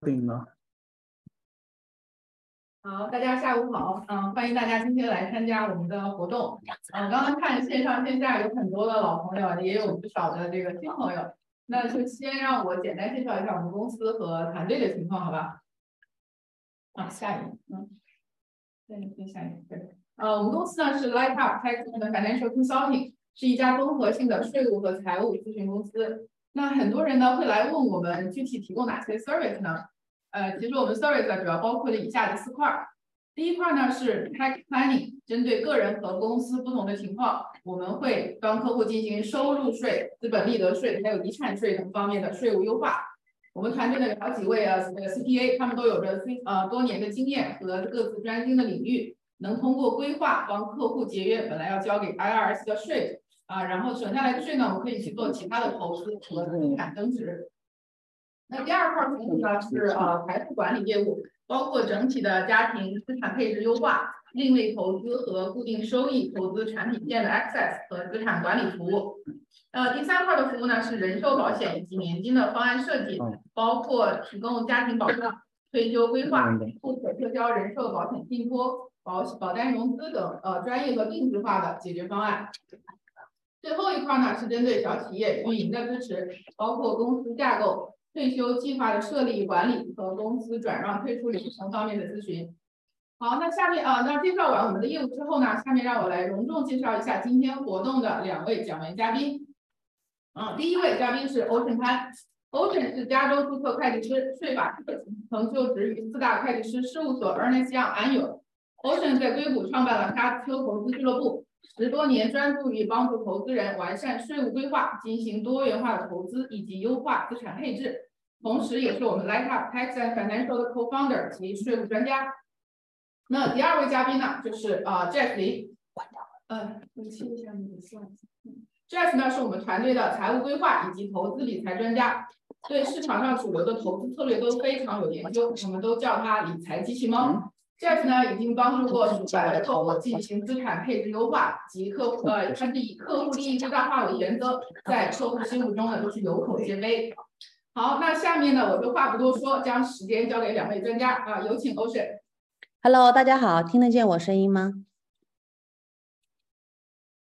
定了。好，大家下午好，嗯，欢迎大家今天来参加我们的活动。嗯，刚刚看线上线下有很多的老朋友，也有不少的这个新朋友。那就先让我简单介绍一下我们公司和团队的情况，好吧？啊，下一页，嗯，再下一页，对。呃，我们公司呢是 Light Up Tax and Financial Consulting，是一家综合性的税务和财务咨询公司。那很多人呢会来问我们具体提供哪些 service 呢？呃，其实我们 service 主要包括了以下的四块儿。第一块呢是 tax planning，针对个人和公司不同的情况，我们会帮客户进行收入税、资本利得税还有遗产税等方面的税务优化。我们团队呢有好几位啊呃 CPA，他们都有着非呃多年的经验和各自专精的领域。能通过规划帮客户节约本来要交给 IRS 的税啊，然后省下来的税呢，我们可以去做其他的投资和资产增值。那第二块服务呢是呃财富管理业务，包括整体的家庭资产配置优化、另类投资和固定收益投资产品线的 access 和资产管理服务。呃，第三块的服务呢是人寿保险以及年金的方案设计，包括提供家庭保障、退休规划、不可撤销人寿保险信托。保保单融资等呃专业和定制化的解决方案。最后一块呢是针对小企业运营的支持，包括公司架构、退休计划的设立管理和公司转让退出流程方面的咨询。好，那下面啊，那介绍完我们的业务之后呢，下面让我来隆重介绍一下今天活动的两位讲员嘉宾。嗯，第一位嘉宾是 Ocean 潘，Ocean 是加州注册会计师，税法师，曾就职于四大会计师事务所 Ernst Young 安永。Ocean 在硅谷创办了沙丘投资俱乐部，十多年专注于帮助投资人完善税务规划、进行多元化的投资以及优化资产配置，同时也是我们 Lightup Tax and Financial 的 Co-founder 及税务专家。那第二位嘉宾呢，就是啊 Jeff 林。嗯，我切一下你的 slide。Jeff 呢是我们团队的财务规划以及投资理财专家，对市场上主流的投资策略都非常有研究，我们都叫他理财机器猫。Jeff 呢，已经帮助过数百个客户进行资产配置优化及客户呃，它是以客户利益最大化为原则，在客户心目中呢都是有口皆碑。好，那下面呢，我就话不多说，将时间交给两位专家啊，有请 Ocean。Hello，大家好，听得见我声音吗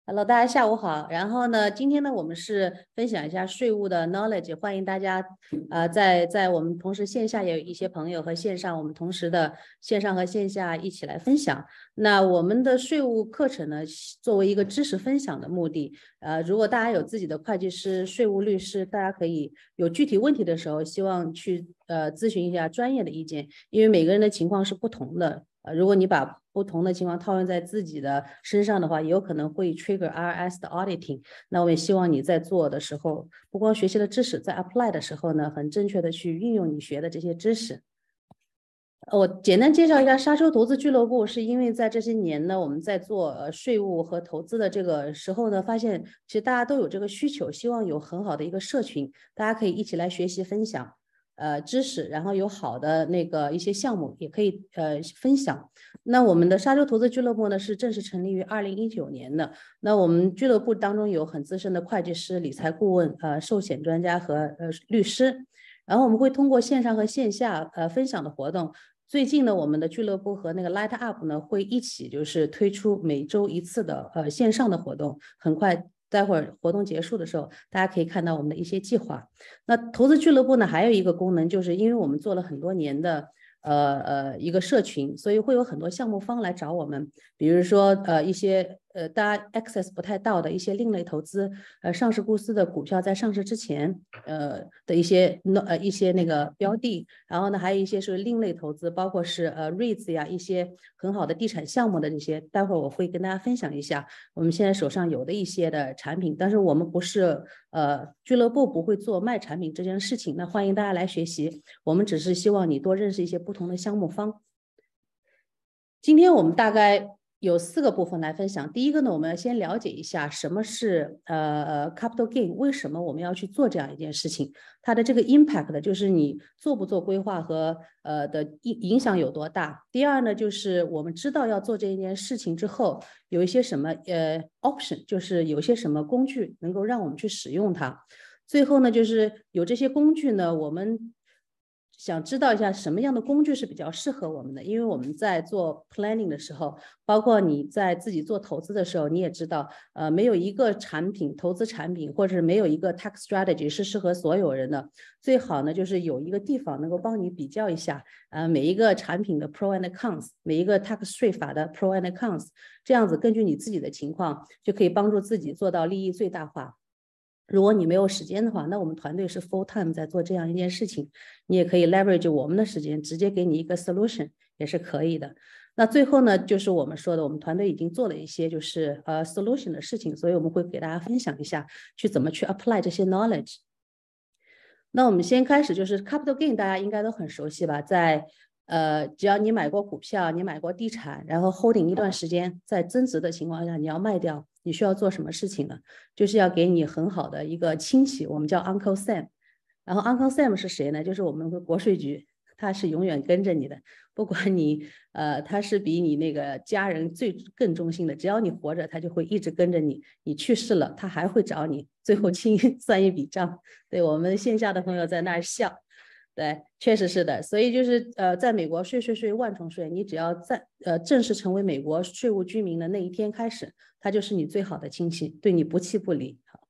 ？Hello，大家下午好。然后呢，今天呢，我们是分享一下税务的 knowledge，欢迎大家，呃，在在我们同时线下也有一些朋友和线上，我们同时的线上和线下一起来分享。那我们的税务课程呢，作为一个知识分享的目的，呃，如果大家有自己的会计师、税务律师，大家可以有具体问题的时候，希望去呃咨询一下专业的意见，因为每个人的情况是不同的。呃，如果你把不同的情况套用在自己的身上的话，也有可能会 trigger RS 的 auditing。那我也希望你在做的时候，不光学习了知识，在 apply 的时候呢，很正确的去运用你学的这些知识。我简单介绍一下沙丘投资俱乐部，是因为在这些年呢，我们在做呃税务和投资的这个时候呢，发现其实大家都有这个需求，希望有很好的一个社群，大家可以一起来学习分享。呃，知识，然后有好的那个一些项目也可以呃分享。那我们的沙洲投资俱乐部呢是正式成立于二零一九年的。那我们俱乐部当中有很资深的会计师、理财顾问、呃寿险专家和呃律师。然后我们会通过线上和线下呃分享的活动。最近呢，我们的俱乐部和那个 Light Up 呢会一起就是推出每周一次的呃线上的活动，很快。待会儿活动结束的时候，大家可以看到我们的一些计划。那投资俱乐部呢，还有一个功能，就是因为我们做了很多年的。呃呃，一个社群，所以会有很多项目方来找我们，比如说呃一些呃大家 access 不太到的一些另类投资，呃上市公司的股票在上市之前，呃的一些那呃一些那个标的，然后呢还有一些是另类投资，包括是呃 REITs 呀一些很好的地产项目的这些，待会儿我会跟大家分享一下我们现在手上有的一些的产品，但是我们不是。呃，俱乐部不会做卖产品这件事情，那欢迎大家来学习。我们只是希望你多认识一些不同的项目方。今天我们大概。有四个部分来分享。第一个呢，我们要先了解一下什么是呃 capital gain，为什么我们要去做这样一件事情？它的这个 impact 就是你做不做规划和呃的影影响有多大。第二呢，就是我们知道要做这一件事情之后，有一些什么呃 option，就是有些什么工具能够让我们去使用它。最后呢，就是有这些工具呢，我们。想知道一下什么样的工具是比较适合我们的，因为我们在做 planning 的时候，包括你在自己做投资的时候，你也知道，呃，没有一个产品投资产品，或者是没有一个 tax strategy 是适合所有人的。最好呢，就是有一个地方能够帮你比较一下，呃，每一个产品的 pro and cons，每一个 tax 税法的 pro and cons，这样子根据你自己的情况，就可以帮助自己做到利益最大化。如果你没有时间的话，那我们团队是 full time 在做这样一件事情，你也可以 leverage 我们的时间，直接给你一个 solution 也是可以的。那最后呢，就是我们说的，我们团队已经做了一些就是呃 solution 的事情，所以我们会给大家分享一下，去怎么去 apply 这些 knowledge。那我们先开始，就是 capital gain 大家应该都很熟悉吧，在呃只要你买过股票，你买过地产，然后 holding 一段时间，在增值的情况下，你要卖掉。你需要做什么事情呢？就是要给你很好的一个亲戚，我们叫 Uncle Sam。然后 Uncle Sam 是谁呢？就是我们的国税局，他是永远跟着你的，不管你呃，他是比你那个家人最更忠心的。只要你活着，他就会一直跟着你。你去世了，他还会找你，最后清算一笔账。对我们线下的朋友在那儿笑。对，确实是的，所以就是呃，在美国税税税万重税，你只要在呃正式成为美国税务居民的那一天开始，他就是你最好的亲戚，对你不弃不离。好，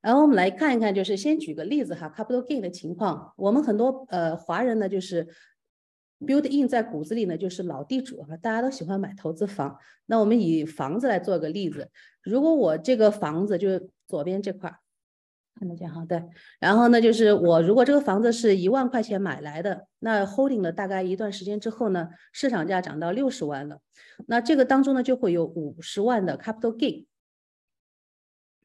然后我们来看一看，就是先举个例子哈，capital gain 的情况，我们很多呃华人呢，就是 build in 在骨子里呢，就是老地主哈，大家都喜欢买投资房。那我们以房子来做个例子，如果我这个房子就是左边这块儿。看得见哈，对。然后呢，就是我如果这个房子是一万块钱买来的，那 holding 了大概一段时间之后呢，市场价涨到六十万了，那这个当中呢就会有五十万的 capital gain。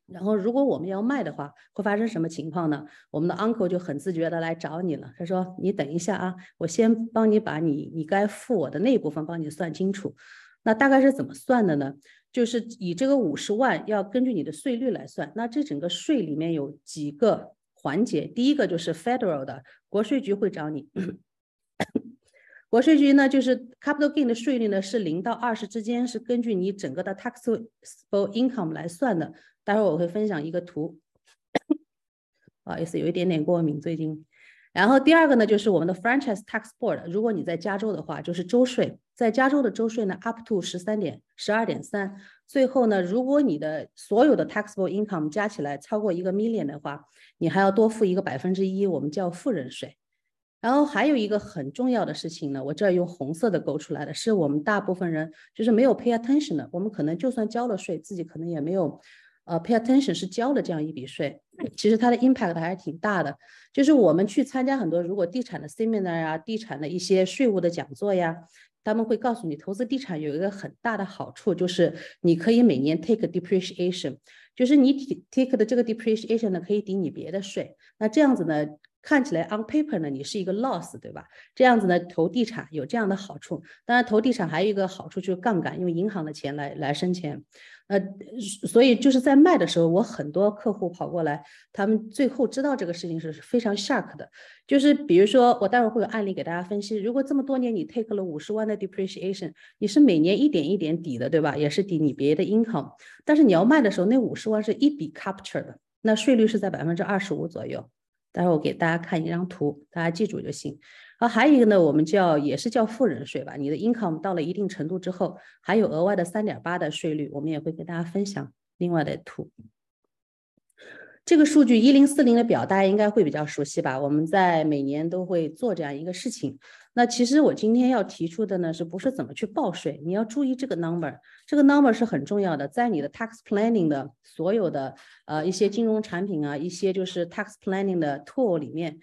然后如果我们要卖的话，会发生什么情况呢？我们的 uncle 就很自觉的来找你了，他说：“你等一下啊，我先帮你把你你该付我的那一部分帮你算清楚。”那大概是怎么算的呢？就是以这个五十万要根据你的税率来算，那这整个税里面有几个环节，第一个就是 federal 的国税局会找你，国税局呢就是 capital gain 的税率呢是零到二十之间，是根据你整个的 taxable income 来算的。待会儿我会分享一个图，不好意思，有一点点过敏最近。然后第二个呢，就是我们的 franchise tax board。如果你在加州的话，就是州税，在加州的州税呢，up to 十三点十二点三。最后呢，如果你的所有的 taxable income 加起来超过一个 million 的话，你还要多付一个百分之一，我们叫富人税。然后还有一个很重要的事情呢，我这儿用红色的勾出来的，是我们大部分人就是没有 pay attention 的。我们可能就算交了税，自己可能也没有。呃，pay attention 是交了这样一笔税，其实它的 impact 还是挺大的。就是我们去参加很多如果地产的 seminar 啊，地产的一些税务的讲座呀，他们会告诉你，投资地产有一个很大的好处，就是你可以每年 take depreciation，就是你 take 的这个 depreciation 呢，可以抵你别的税。那这样子呢，看起来 on paper 呢，你是一个 loss，对吧？这样子呢，投地产有这样的好处。当然，投地产还有一个好处就是杠杆，用银行的钱来来生钱。呃，所以就是在卖的时候，我很多客户跑过来，他们最后知道这个事情是非常 shock 的。就是比如说，我待会儿会有案例给大家分析。如果这么多年你 take 了五十万的 depreciation，你是每年一点一点抵的，对吧？也是抵你别的 income。但是你要卖的时候，那五十万是一笔 capture 的，那税率是在百分之二十五左右。待会儿我给大家看一张图，大家记住就行。然后还有一个呢，我们叫也是叫富人税吧。你的 income 到了一定程度之后，还有额外的三点八的税率，我们也会跟大家分享另外的图。这个数据一零四零的表，大家应该会比较熟悉吧？我们在每年都会做这样一个事情。那其实我今天要提出的呢，是不是怎么去报税？你要注意这个 number，这个 number 是很重要的，在你的 tax planning 的所有的呃一些金融产品啊，一些就是 tax planning 的 tool 里面。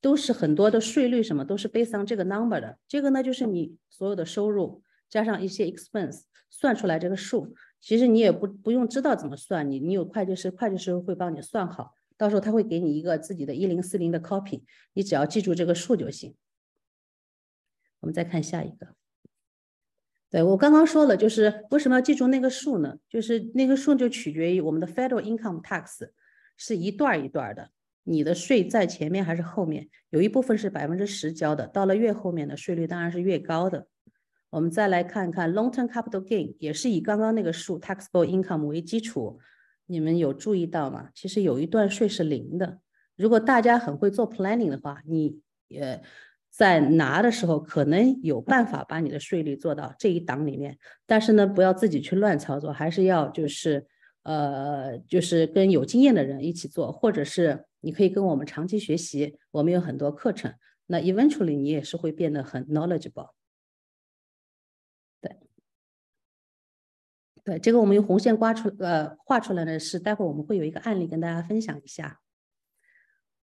都是很多的税率，什么都是 based on 这个 number 的。这个呢，就是你所有的收入加上一些 expense 算出来这个数。其实你也不不用知道怎么算，你你有会计师，会计师会帮你算好。到时候他会给你一个自己的一零四零的 copy，你只要记住这个数就行。我们再看下一个。对我刚刚说了，就是为什么要记住那个数呢？就是那个数就取决于我们的 federal income tax 是一段一段的。你的税在前面还是后面？有一部分是百分之十交的，到了越后面的税率当然是越高的。我们再来看看 long-term capital gain，也是以刚刚那个数 taxable income 为基础。你们有注意到吗？其实有一段税是零的。如果大家很会做 planning 的话，你呃，在拿的时候可能有办法把你的税率做到这一档里面，但是呢，不要自己去乱操作，还是要就是呃，就是跟有经验的人一起做，或者是你可以跟我们长期学习，我们有很多课程，那 eventually 你也是会变得很 knowledgeable。对，对，这个我们用红线刮出呃画出来的是，待会我们会有一个案例跟大家分享一下。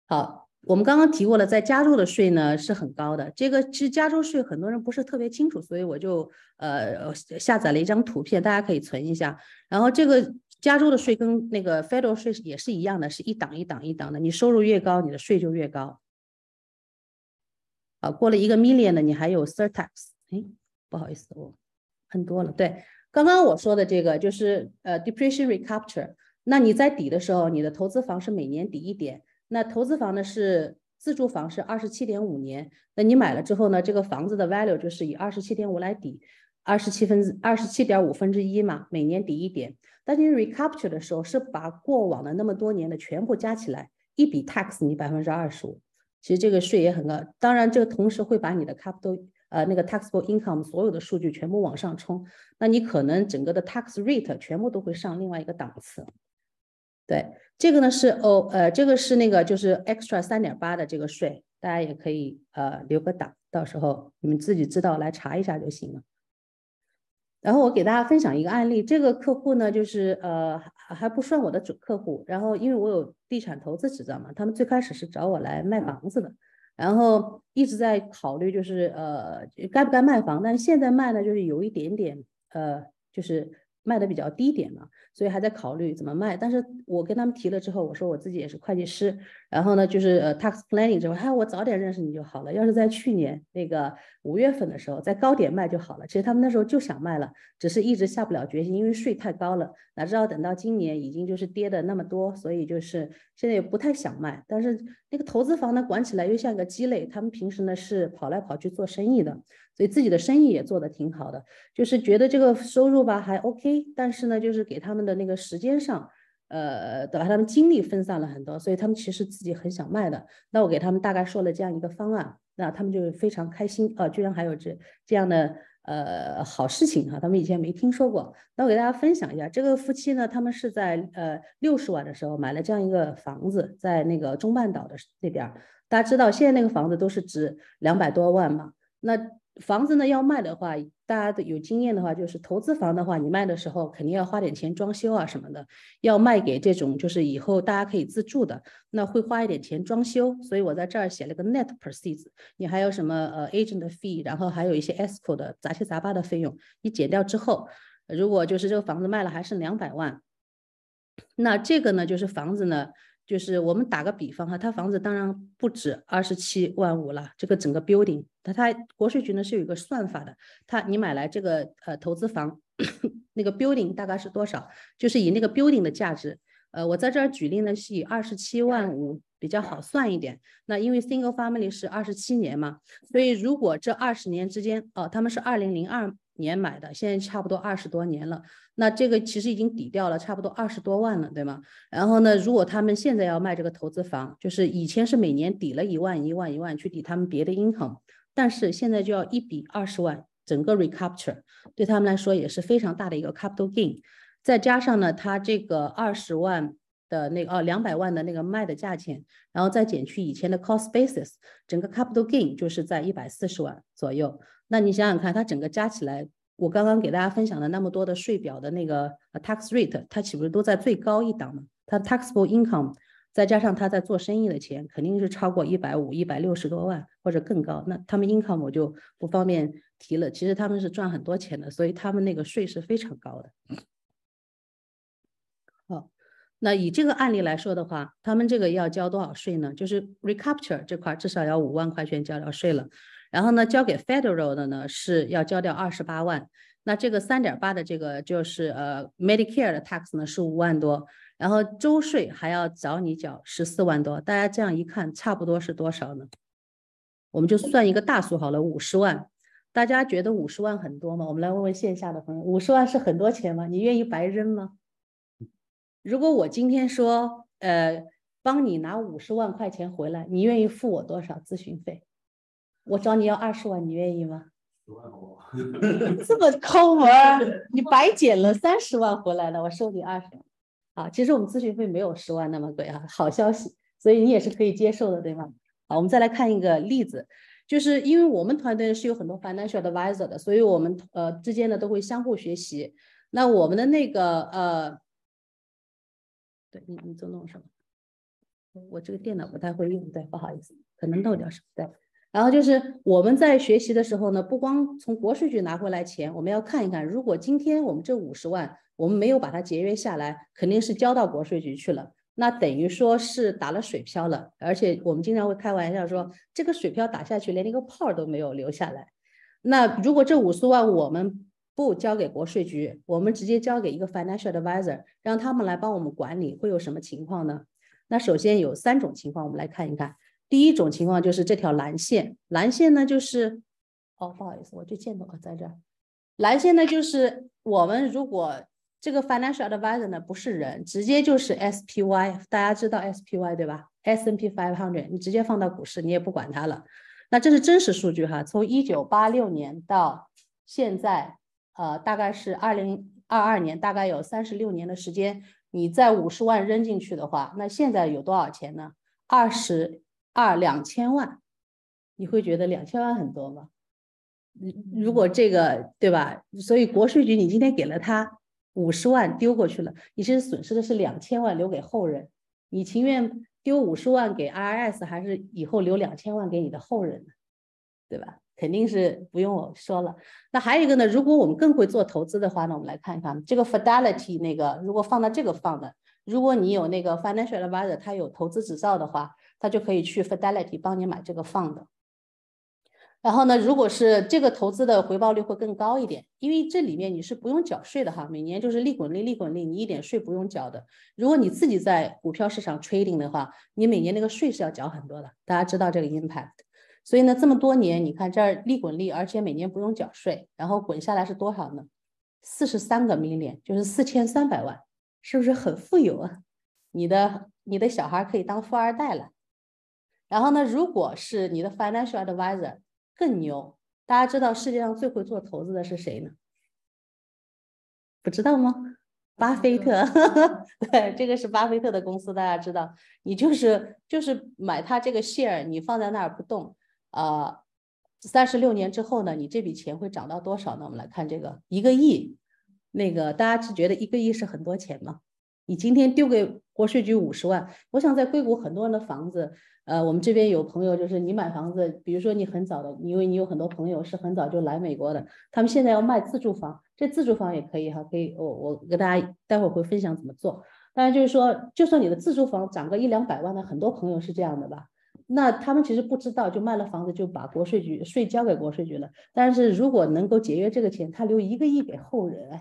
好。我们刚刚提过了，在加州的税呢是很高的。这个其实加州税很多人不是特别清楚，所以我就呃下载了一张图片，大家可以存一下。然后这个加州的税跟那个 federal 税也是一样的，是一档一档一档的。你收入越高，你的税就越高。啊，过了一个 million 的，你还有 surtax。哎，不好意思，我很多了。对，刚刚我说的这个就是呃 depreciation recapture。那你在抵的时候，你的投资房是每年抵一点。那投资房呢是自住房是二十七点五年，那你买了之后呢，这个房子的 value 就是以二十七点五来抵，二十七分之二十七点五分之一嘛，每年抵一点。但你 recapture 的时候是把过往的那么多年的全部加起来，一笔 tax 你百分之二十五，其实这个税也很高。当然，这个同时会把你的 capital 呃那个 taxable income 所有的数据全部往上冲，那你可能整个的 tax rate 全部都会上另外一个档次。对，这个呢是哦，呃，这个是那个就是 extra 三点八的这个税，大家也可以呃留个档，到时候你们自己知道来查一下就行了。然后我给大家分享一个案例，这个客户呢就是呃还不算我的主客户，然后因为我有地产投资执照嘛，他们最开始是找我来卖房子的，然后一直在考虑就是呃该不该卖房，但是现在卖呢就是有一点点呃就是卖的比较低点嘛。所以还在考虑怎么卖，但是我跟他们提了之后，我说我自己也是会计师，然后呢，就是呃 tax planning 之后，哎，我早点认识你就好了。要是在去年那个五月份的时候，在高点卖就好了。其实他们那时候就想卖了，只是一直下不了决心，因为税太高了。哪知道等到今年已经就是跌的那么多，所以就是现在也不太想卖。但是那个投资房呢，管起来又像个鸡肋。他们平时呢是跑来跑去做生意的。所以自己的生意也做得挺好的，就是觉得这个收入吧还 OK，但是呢，就是给他们的那个时间上，呃，把他们精力分散了很多，所以他们其实自己很想卖的。那我给他们大概说了这样一个方案，那他们就非常开心啊，居然还有这这样的呃好事情哈，他们以前没听说过。那我给大家分享一下，这个夫妻呢，他们是在呃六十万的时候买了这样一个房子，在那个中半岛的那边。大家知道现在那个房子都是值两百多万嘛，那。房子呢要卖的话，大家都有经验的话，就是投资房的话，你卖的时候肯定要花点钱装修啊什么的。要卖给这种就是以后大家可以自住的，那会花一点钱装修。所以我在这儿写了个 net proceeds，你还有什么呃 agent fee，然后还有一些 escrow 的杂七杂八的费用，你减掉之后，如果就是这个房子卖了还剩两百万，那这个呢就是房子呢。就是我们打个比方哈，他房子当然不止二十七万五了，这个整个 building，他他国税局呢是有一个算法的，他你买来这个呃投资房，那个 building 大概是多少？就是以那个 building 的价值，呃，我在这儿举例呢是以二十七万五比较好算一点。那因为 single family 是二十七年嘛，所以如果这二十年之间，哦，他们是二零零二。年买的，现在差不多二十多年了，那这个其实已经抵掉了差不多二十多万了，对吗？然后呢，如果他们现在要卖这个投资房，就是以前是每年抵了一万一万一万去抵他们别的 income，但是现在就要一笔二十万，整个 recapture 对他们来说也是非常大的一个 capital gain，再加上呢，他这个二十万的那个哦两百万的那个卖的价钱，然后再减去以前的 cost basis，整个 capital gain 就是在一百四十万左右。那你想想看，它整个加起来，我刚刚给大家分享的那么多的税表的那个 tax rate，它岂不是都在最高一档吗？它 taxable income 再加上他在做生意的钱，肯定是超过一百五、一百六十多万或者更高。那他们 income 我就不方便提了。其实他们是赚很多钱的，所以他们那个税是非常高的。好，那以这个案例来说的话，他们这个要交多少税呢？就是 recapture 这块至少要五万块钱交掉税了。然后呢，交给 federal 的呢是要交掉二十八万，那这个三点八的这个就是呃 Medicare 的 tax 呢是五万多，然后州税还要找你缴十四万多，大家这样一看，差不多是多少呢？我们就算一个大数好了，五十万。大家觉得五十万很多吗？我们来问问线下的朋友，五十万是很多钱吗？你愿意白扔吗？如果我今天说，呃，帮你拿五十万块钱回来，你愿意付我多少咨询费？我找你要二十万，你愿意吗？十万好？这么抠门儿，你白捡了三十万回来了，我收你二十万。啊，其实我们咨询费没有十万那么贵啊，好消息，所以你也是可以接受的，对吗？好，我们再来看一个例子，就是因为我们团队是有很多 financial advisor 的，所以我们呃之间呢都会相互学习。那我们的那个呃，对你你在弄什么？我这个电脑不太会用，对，不好意思，可能漏掉什么，对。然后就是我们在学习的时候呢，不光从国税局拿回来钱，我们要看一看，如果今天我们这五十万我们没有把它节约下来，肯定是交到国税局去了，那等于说是打了水漂了。而且我们经常会开玩笑说，这个水漂打下去，连那个泡都没有留下来。那如果这五十万我们不交给国税局，我们直接交给一个 financial advisor，让他们来帮我们管理，会有什么情况呢？那首先有三种情况，我们来看一看。第一种情况就是这条蓝线，蓝线呢就是，哦，不好意思，我就见到了在这儿。蓝线呢就是我们如果这个 financial advisor 呢不是人，直接就是 SPY，大家知道 SPY 对吧？S&P 500，你直接放到股市，你也不管它了。那这是真实数据哈，从一九八六年到现在，呃，大概是二零二二年，大概有三十六年的时间。你在五十万扔进去的话，那现在有多少钱呢？二十。二两千万，你会觉得两千万很多吗？如果这个对吧？所以国税局你今天给了他五十万丢过去了，你其实损失的是两千万留给后人。你情愿丢五十万给 IRS，还是以后留两千万给你的后人呢？对吧？肯定是不用我说了。那还有一个呢，如果我们更会做投资的话呢，我们来看一看这个 Fidelity 那个，如果放到这个放的，如果你有那个 Financial Advisor，他有投资执照的话。他就可以去 Fidelity 帮你买这个 fund，然后呢，如果是这个投资的回报率会更高一点，因为这里面你是不用缴税的哈，每年就是利滚利，利滚利，你一点税不用缴的。如果你自己在股票市场 trading 的话，你每年那个税是要缴很多的，大家知道这个 impact。所以呢，这么多年你看这儿利滚利，而且每年不用缴税，然后滚下来是多少呢？四十三个 million，就是四千三百万，是不是很富有啊？你的你的小孩可以当富二代了。然后呢，如果是你的 financial advisor 更牛，大家知道世界上最会做投资的是谁呢？不知道吗？巴菲特，对，这个是巴菲特的公司，大家知道，你就是就是买他这个 share，你放在那儿不动，呃，三十六年之后呢，你这笔钱会涨到多少呢？我们来看这个一个亿，那个大家是觉得一个亿是很多钱吗？你今天丢给国税局五十万，我想在硅谷很多人的房子。呃，我们这边有朋友，就是你买房子，比如说你很早的，因为你有很多朋友是很早就来美国的，他们现在要卖自住房，这自住房也可以哈，可以，我我跟大家待会儿会分享怎么做。当然就是说，就算你的自住房涨个一两百万的，很多朋友是这样的吧？那他们其实不知道，就卖了房子就把国税局税交给国税局了。但是如果能够节约这个钱，他留一个亿给后人，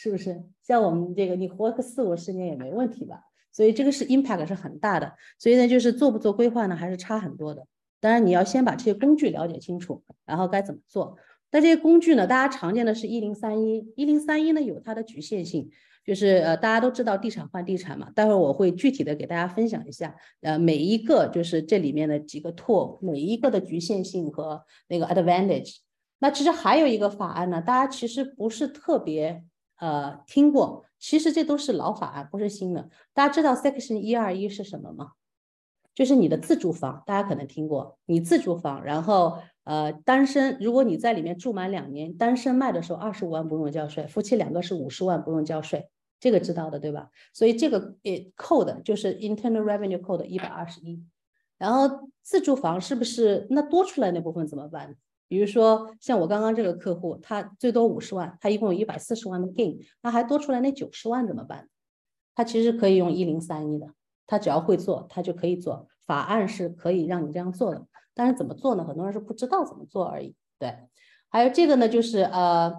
是不是？像我们这个，你活个四五十年也没问题吧？所以这个是 impact 是很大的，所以呢，就是做不做规划呢，还是差很多的。当然你要先把这些工具了解清楚，然后该怎么做。那这些工具呢，大家常见的是一零三一，一零三一呢有它的局限性，就是呃大家都知道地产换地产嘛，待会儿我会具体的给大家分享一下，呃每一个就是这里面的几个 tool，每一个的局限性和那个 advantage。那其实还有一个法案呢，大家其实不是特别呃听过。其实这都是老法案，不是新的。大家知道 Section 一二一是什么吗？就是你的自住房，大家可能听过。你自住房，然后呃单身，如果你在里面住满两年，单身卖的时候二十五万不用交税，夫妻两个是五十万不用交税，这个知道的对吧？所以这个呃 code 就是 Internal Revenue Code 一百二十一。然后自住房是不是那多出来那部分怎么办？比如说像我刚刚这个客户，他最多五十万，他一共有一百四十万的 gain，那还多出来那九十万怎么办？他其实可以用一零三一的，他只要会做，他就可以做。法案是可以让你这样做的，但是怎么做呢？很多人是不知道怎么做而已。对，还有这个呢，就是呃，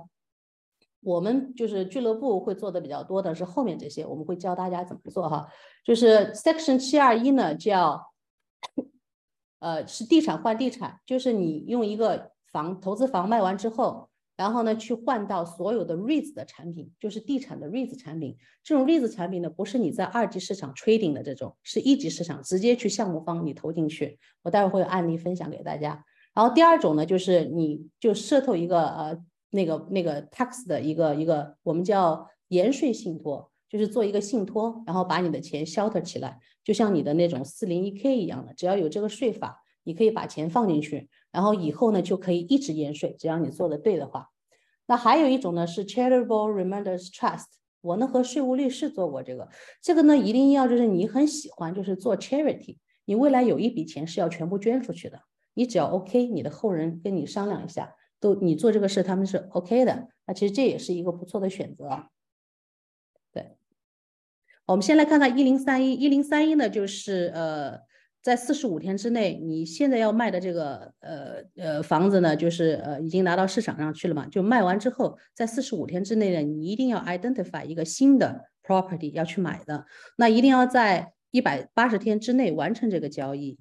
我们就是俱乐部会做的比较多的是后面这些，我们会教大家怎么做哈。就是 Section 七二一呢，叫 呃是地产换地产，就是你用一个。房投资房卖完之后，然后呢，去换到所有的 REITs 的产品，就是地产的 REITs 产品。这种 REITs 产品呢，不是你在二级市场 trading 的这种，是一级市场直接去项目方你投进去。我待会会有案例分享给大家。然后第二种呢，就是你就设透一个呃那个那个 tax 的一个一个我们叫延税信托，就是做一个信托，然后把你的钱 shelter 起来，就像你的那种四零一 k 一样的，只要有这个税法，你可以把钱放进去，然后以后呢就可以一直延税，只要你做的对的话。那还有一种呢是 charitable reminders trust，我呢和税务律师做过这个，这个呢一定要就是你很喜欢就是做 charity，你未来有一笔钱是要全部捐出去的，你只要 OK，你的后人跟你商量一下，都你做这个事他们是 OK 的，那其实这也是一个不错的选择。对，我们先来看看一零三一，一零三一呢就是呃。在四十五天之内，你现在要卖的这个呃呃房子呢，就是呃已经拿到市场上去了嘛？就卖完之后，在四十五天之内呢，你一定要 identify 一个新的 property 要去买的，那一定要在一百八十天之内完成这个交易。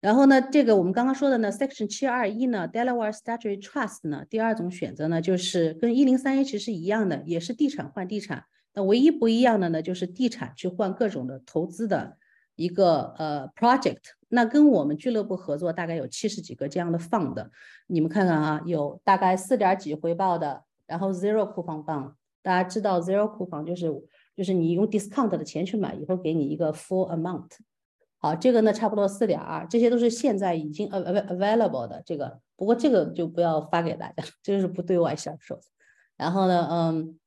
然后呢，这个我们刚刚说的呢，Section 七二一呢，Delaware Statutory Trust 呢，第二种选择呢，就是跟一零三一其实是一样的，也是地产换地产。那唯一不一样的呢，就是地产去换各种的投资的。一个呃 project，那跟我们俱乐部合作大概有七十几个这样的 fund，你们看看啊，有大概四点几回报的，然后 zero coupon fund，大家知道 zero 库房就是就是你用 discount 的钱去买以后给你一个 full amount，好，这个呢差不多四点二，这些都是现在已经 available 的这个，不过这个就不要发给大家，这个是不对外销售。然后呢，嗯，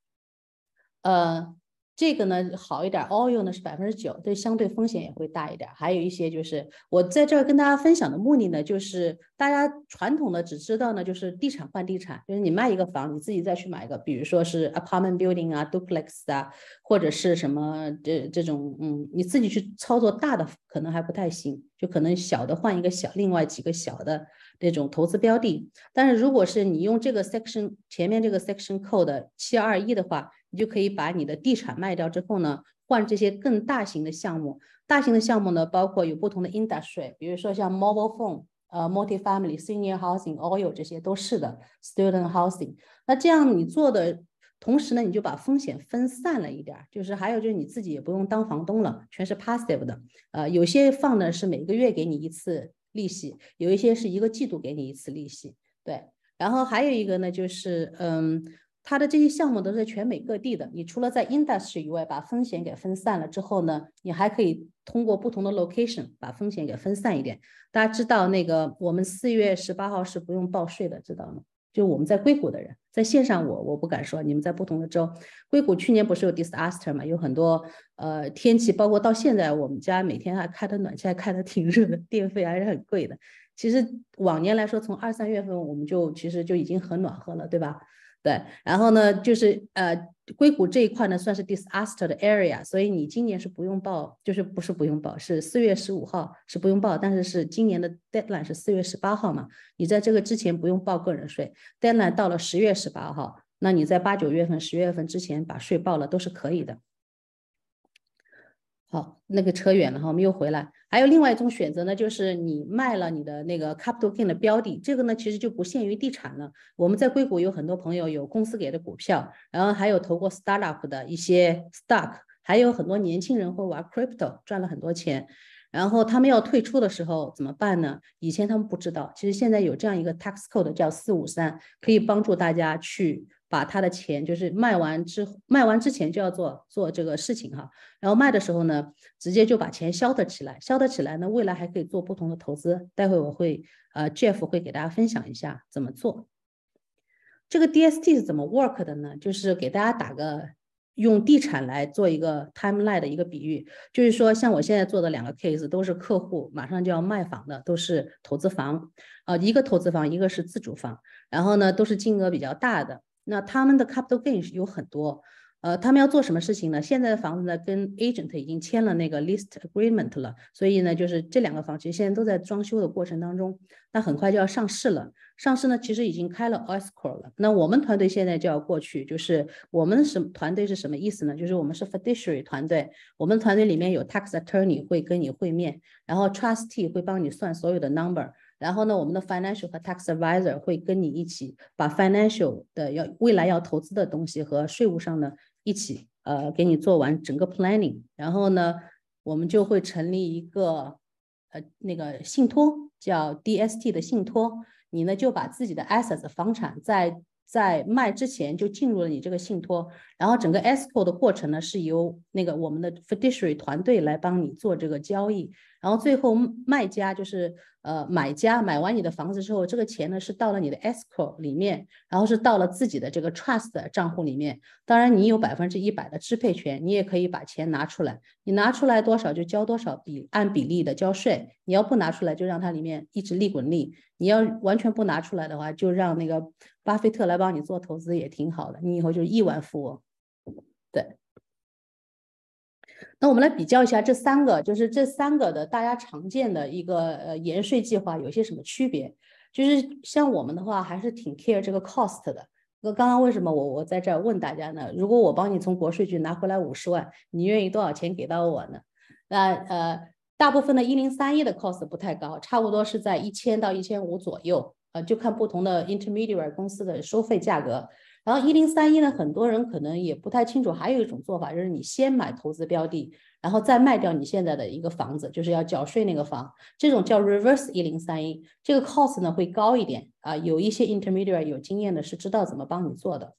呃。这个呢好一点，all 呢是百分之九，对，相对风险也会大一点。还有一些就是我在这儿跟大家分享的目的呢，就是大家传统的只知道呢，就是地产换地产，就是你卖一个房，你自己再去买一个，比如说是 apartment building 啊，duplex 啊，或者是什么这这种，嗯，你自己去操作大的可能还不太行，就可能小的换一个小，另外几个小的那种投资标的。但是如果是你用这个 section 前面这个 section code 七二一的话。你就可以把你的地产卖掉之后呢，换这些更大型的项目。大型的项目呢，包括有不同的 industry，比如说像 mobile phone、呃 multi-family、senior housing、oil 这些都是的，student housing。那这样你做的同时呢，你就把风险分散了一点。就是还有就是你自己也不用当房东了，全是 passive 的。呃，有些放的是每个月给你一次利息，有一些是一个季度给你一次利息。对，然后还有一个呢，就是嗯。它的这些项目都是全美各地的。你除了在 industry 以外把风险给分散了之后呢，你还可以通过不同的 location 把风险给分散一点。大家知道那个我们四月十八号是不用报税的，知道吗？就我们在硅谷的人，在线上我我不敢说，你们在不同的州，硅谷去年不是有 disaster 嘛，有很多呃天气，包括到现在我们家每天还开的暖气还开的挺热的，电费还是很贵的。其实往年来说，从二三月份我们就其实就已经很暖和了，对吧？对，然后呢，就是呃，硅谷这一块呢算是 disaster 的 area，所以你今年是不用报，就是不是不用报，是四月十五号是不用报，但是是今年的 deadline 是四月十八号嘛，你在这个之前不用报个人税，deadline 到了十月十八号，那你在八九月份、十月份之前把税报了都是可以的。好，那个扯远了哈，我们又回来。还有另外一种选择呢，就是你卖了你的那个 capital gain 的标的，这个呢其实就不限于地产了。我们在硅谷有很多朋友有公司给的股票，然后还有投过 startup 的一些 stock，还有很多年轻人会玩 crypto 赚了很多钱，然后他们要退出的时候怎么办呢？以前他们不知道，其实现在有这样一个 tax code 叫四五三，可以帮助大家去。把他的钱就是卖完之卖完之前就要做做这个事情哈，然后卖的时候呢，直接就把钱消得起来，消得起来呢，未来还可以做不同的投资。待会我会呃 Jeff 会给大家分享一下怎么做。这个 DST 是怎么 work 的呢？就是给大家打个用地产来做一个 timeline 的一个比喻，就是说像我现在做的两个 case 都是客户马上就要卖房的，都是投资房，呃，一个投资房，一个是自住房，然后呢都是金额比较大的。那他们的 capital gain 有很多，呃，他们要做什么事情呢？现在的房子呢，跟 agent 已经签了那个 list agreement 了，所以呢，就是这两个房其实现在都在装修的过程当中，那很快就要上市了。上市呢，其实已经开了 escrow 了。那我们团队现在就要过去，就是我们什团队是什么意思呢？就是我们是 fiduciary 团队，我们团队里面有 tax attorney 会跟你会面，然后 trustee 会帮你算所有的 number。然后呢，我们的 financial 和 tax advisor 会跟你一起把 financial 的要未来要投资的东西和税务上呢一起呃给你做完整个 planning。然后呢，我们就会成立一个呃那个信托，叫 DST 的信托，你呢就把自己的 assets 房产在在卖之前就进入了你这个信托，然后整个 escrow 的过程呢是由那个我们的 fiduciary 团队来帮你做这个交易，然后最后卖家就是呃买家买完你的房子之后，这个钱呢是到了你的 escrow 里面，然后是到了自己的这个 trust 账户里面。当然你有百分之一百的支配权，你也可以把钱拿出来，你拿出来多少就交多少比按比例的交税，你要不拿出来就让它里面一直利滚利，你要完全不拿出来的话，就让那个巴菲特来帮你做投资也挺好的，你以后就是亿万富翁。对，那我们来比较一下这三个，就是这三个的大家常见的一个呃延税计划有些什么区别？就是像我们的话，还是挺 care 这个 cost 的。那刚刚为什么我我在这儿问大家呢？如果我帮你从国税局拿回来五十万，你愿意多少钱给到我呢？那呃，大部分的一零三一的 cost 不太高，差不多是在一千到一千五左右，呃，就看不同的 intermediary 公司的收费价格。然后一零三一呢，很多人可能也不太清楚，还有一种做法就是你先买投资标的，然后再卖掉你现在的一个房子，就是要缴税那个房，这种叫 reverse 一零三一，这个 cost 呢会高一点啊，有一些 intermediary 有经验的是知道怎么帮你做的。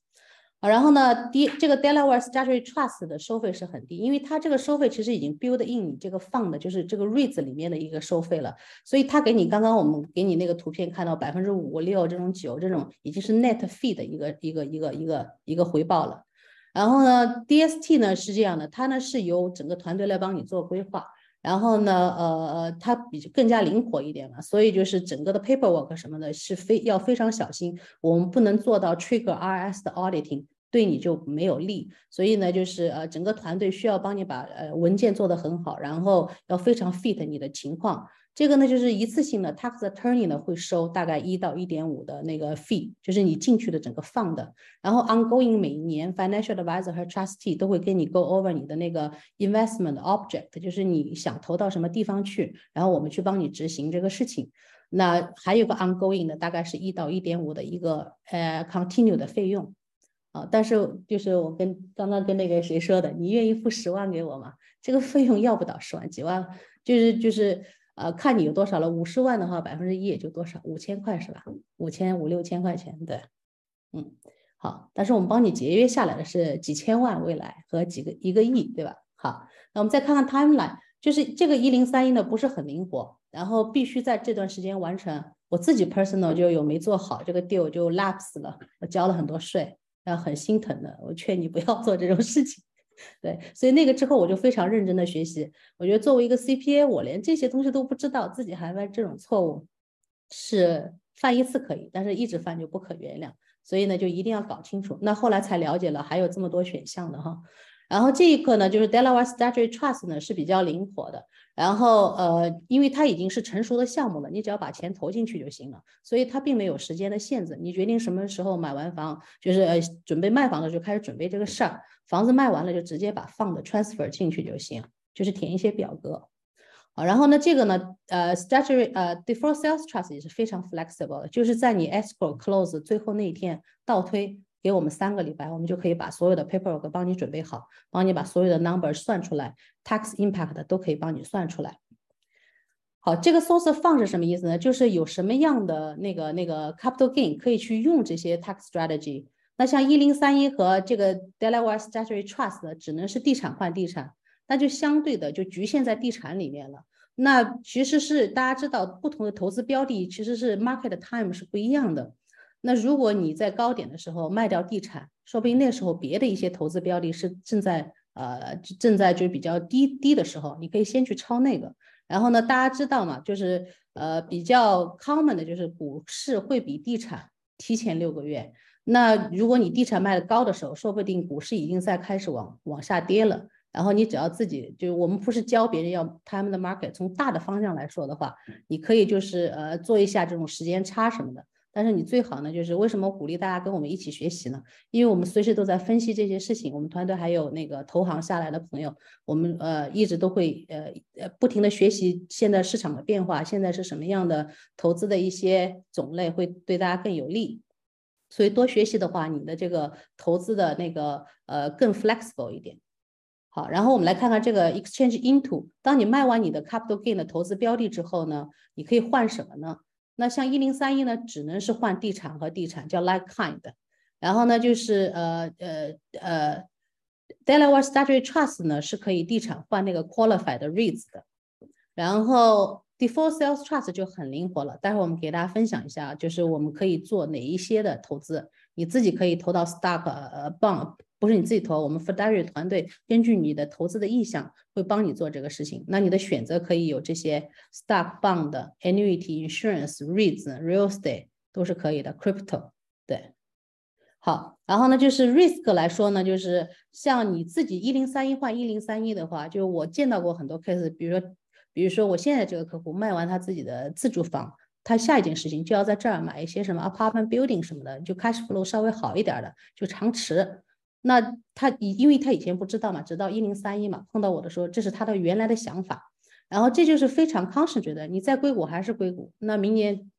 啊，然后呢，第这个 Delaware Statutory Trust 的收费是很低，因为它这个收费其实已经 build in 你这个 fund，就是这个 REITs 里面的一个收费了，所以它给你刚刚我们给你那个图片看到百分之五六这种九这种已经是 net fee 的一个一个一个一个一个回报了。然后呢，DST 呢是这样的，它呢是由整个团队来帮你做规划，然后呢，呃，它比更加灵活一点嘛，所以就是整个的 paperwork 什么的是非要非常小心，我们不能做到 trigger RS 的 auditing。对你就没有利，所以呢，就是呃，整个团队需要帮你把呃文件做得很好，然后要非常 fit 你的情况。这个呢，就是一次性的 tax attorney 呢会收大概一到一点五的那个 fee，就是你进去的整个放的。然后 ongoing 每一年 financial advisor 和 trustee 都会跟你 go over 你的那个 investment object，就是你想投到什么地方去，然后我们去帮你执行这个事情。那还有个 ongoing 的，大概是一到一点五的一个呃 continue 的费用。啊，但是就是我跟刚刚跟那个谁说的，你愿意付十万给我吗？这个费用要不到十万，几万，就是就是呃，看你有多少了。五十万的话，百分之一也就多少，五千块是吧？五千五六千块钱，对，嗯，好。但是我们帮你节约下来的是几千万未来和几个一个亿，对吧？好，那我们再看看 timeline，就是这个一零三一呢不是很灵活，然后必须在这段时间完成。我自己 personal 就有没做好这个 deal 就 lapse 了，我交了很多税。要很心疼的，我劝你不要做这种事情。对，所以那个之后我就非常认真的学习。我觉得作为一个 CPA，我连这些东西都不知道，自己还犯这种错误，是犯一次可以，但是一直犯就不可原谅。所以呢，就一定要搞清楚。那后来才了解了，还有这么多选项的哈。然后这一课呢，就是 Delaware Statutory Trust 呢是比较灵活的。然后呃，因为它已经是成熟的项目了，你只要把钱投进去就行了，所以它并没有时间的限制。你决定什么时候买完房，就是呃准备卖房的时候开始准备这个事儿，房子卖完了就直接把放的 transfer 进去就行，就是填一些表格。好，然后呢，这个呢，呃，Statutory 呃 Default Sales Trust 也是非常 flexible 的，就是在你 escrow close 最后那一天倒推。给我们三个礼拜，我们就可以把所有的 paperwork 帮你准备好，帮你把所有的 number 算出来，tax impact 都可以帮你算出来。好，这个 source fund 是什么意思呢？就是有什么样的那个那个 capital gain 可以去用这些 tax strategy。那像一零三一和这个 Delaware Statutory Trust 只能是地产换地产，那就相对的就局限在地产里面了。那其实是大家知道，不同的投资标的其实是 market time 是不一样的。那如果你在高点的时候卖掉地产，说不定那时候别的一些投资标的是正在呃正在就比较低低的时候，你可以先去抄那个。然后呢，大家知道嘛，就是呃比较 common 的就是股市会比地产提前六个月。那如果你地产卖的高的时候，说不定股市已经在开始往往下跌了。然后你只要自己就我们不是教别人要 time the market，从大的方向来说的话，你可以就是呃做一下这种时间差什么的。但是你最好呢，就是为什么鼓励大家跟我们一起学习呢？因为我们随时都在分析这些事情，我们团队还有那个投行下来的朋友，我们呃一直都会呃呃不停的学习现在市场的变化，现在是什么样的投资的一些种类会对大家更有利。所以多学习的话，你的这个投资的那个呃更 flexible 一点。好，然后我们来看看这个 exchange into，当你卖完你的 capital gain 的投资标的之后呢，你可以换什么呢？那像一零三一呢，只能是换地产和地产，叫 like kind。然后呢，就是呃呃呃，Delaware Statutory Trust 呢是可以地产换那个 qualified REITs 的。然后 Default Sales Trust 就很灵活了，待会儿我们给大家分享一下，就是我们可以做哪一些的投资，你自己可以投到 stock 呃 bond。不是你自己投，我们 Fidelity 团队根据你的投资的意向会帮你做这个事情。那你的选择可以有这些 stock、bond、annuity、insurance、REITs、real estate 都是可以的。Crypto 对，好，然后呢就是 risk 来说呢，就是像你自己一零三一换一零三一的话，就我见到过很多 case，比如说，比如说我现在这个客户卖完他自己的自住房，他下一件事情就要在这儿买一些什么 apartment building 什么的，就 cash flow 稍微好一点的，就长持。那他以，因为他以前不知道嘛，直到一零三一嘛，碰到我的时候，这是他的原来的想法，然后这就是非常康实觉得你在硅谷还是硅谷，那明年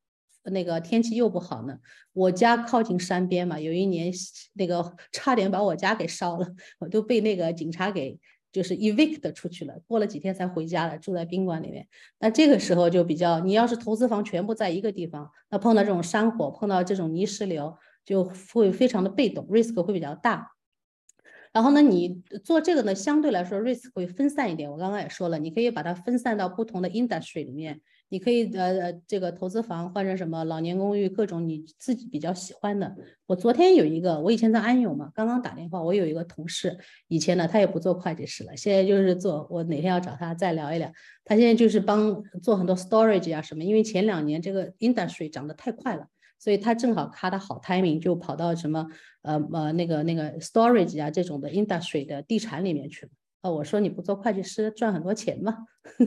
那个天气又不好呢。我家靠近山边嘛，有一年那个 差点把我家给烧了，我都被那个警察给就是 evict 出去了，过了几天才回家了，住在宾馆里面。那这个时候就比较，你要是投资房全部在一个地方，那碰到这种山火，碰到这种泥石流，就会非常的被动，risk 会比较大。然后呢，你做这个呢，相对来说 risk 会分散一点。我刚刚也说了，你可以把它分散到不同的 industry 里面。你可以呃呃，这个投资房换成什么老年公寓，各种你自己比较喜欢的。我昨天有一个，我以前在安永嘛，刚刚打电话，我有一个同事，以前呢他也不做会计师了，现在就是做。我哪天要找他再聊一聊。他现在就是帮做很多 storage 啊什么，因为前两年这个 industry 涨得太快了。所以他正好卡的好 timing，就跑到什么呃呃那个那个 storage 啊这种的 industry 的地产里面去了。呃，我说你不做会计师赚很多钱吗？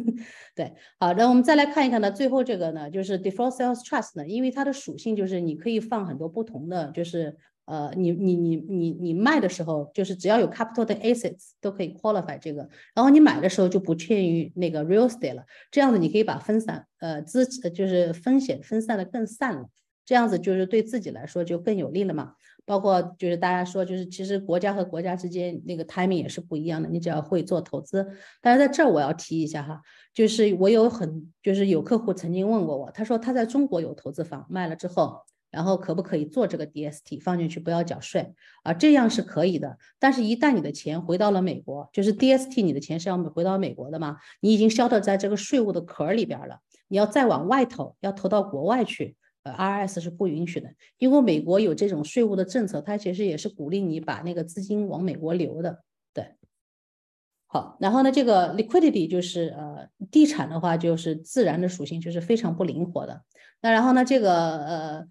对，好，那我们再来看一看呢，最后这个呢就是 default sales trust 呢，因为它的属性就是你可以放很多不同的，就是呃你你你你你卖的时候就是只要有 capital 的 assets 都可以 qualify 这个，然后你买的时候就不限于那个 real estate 了，这样子你可以把分散呃资就是风险分散的更散了。这样子就是对自己来说就更有利了嘛，包括就是大家说就是其实国家和国家之间那个 timing 也是不一样的，你只要会做投资。但是在这儿我要提一下哈，就是我有很就是有客户曾经问过我，他说他在中国有投资房卖了之后，然后可不可以做这个 DST 放进去不要缴税啊？这样是可以的，但是一旦你的钱回到了美国，就是 DST 你的钱是要回到美国的嘛，你已经消掉在这个税务的壳里边了，你要再往外投，要投到国外去。呃，RS 是不允许的，因为美国有这种税务的政策，它其实也是鼓励你把那个资金往美国流的。对，好，然后呢，这个 liquidity 就是呃，地产的话就是自然的属性，就是非常不灵活的。那然后呢，这个呃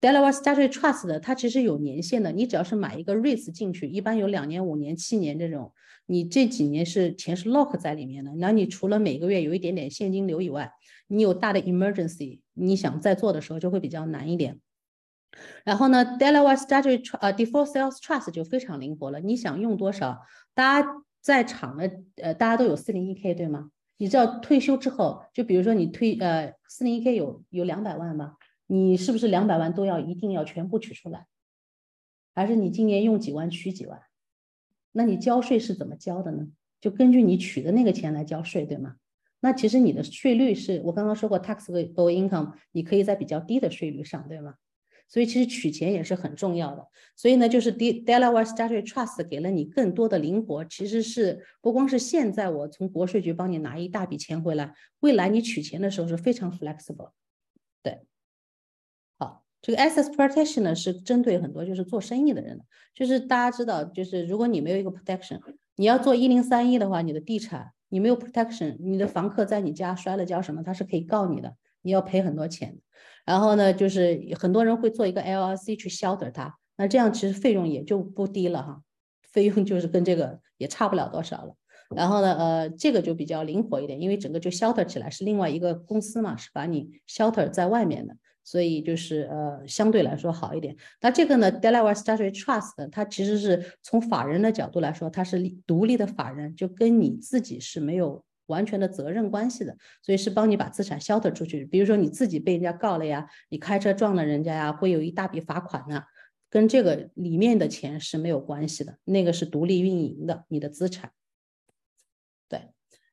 ，Delaware Statutory Trust 的它其实有年限的，你只要是买一个 REITs 进去，一般有两年、五年、七年这种，你这几年是钱是 lock 在里面的，那你除了每个月有一点点现金流以外，你有大的 emergency，你想再做的时候就会比较难一点。然后呢，Delaware Statutory 呃 Default Sales Trust 就非常灵活了，你想用多少？大家在场的呃，大家都有四零一 k 对吗？你知道退休之后，就比如说你退呃四零一 k 有有两百万吗，你是不是两百万都要一定要全部取出来？还是你今年用几万取几万？那你交税是怎么交的呢？就根据你取的那个钱来交税，对吗？那其实你的税率是我刚刚说过，taxable income，你可以在比较低的税率上，对吗？所以其实取钱也是很重要的。所以呢，就是 Delaware Statute Trust 给了你更多的灵活，其实是不光是现在我从国税局帮你拿一大笔钱回来，未来你取钱的时候是非常 flexible。这个 Asset Protection 呢是针对很多就是做生意的人的，就是大家知道，就是如果你没有一个 protection，你要做一零三一的话，你的地产。你没有 protection，你的房客在你家摔了跤什么，他是可以告你的，你要赔很多钱。然后呢，就是很多人会做一个 LLC 去 shelter 它，那这样其实费用也就不低了哈，费用就是跟这个也差不了多少了。然后呢，呃，这个就比较灵活一点，因为整个就 shelter 起来是另外一个公司嘛，是把你 shelter 在外面的。所以就是呃，相对来说好一点。那这个呢，Delaware Statutory Trust，它其实是从法人的角度来说，它是独立的法人，就跟你自己是没有完全的责任关系的，所以是帮你把资产消退出去。比如说你自己被人家告了呀，你开车撞了人家呀，会有一大笔罚款呢，跟这个里面的钱是没有关系的，那个是独立运营的你的资产。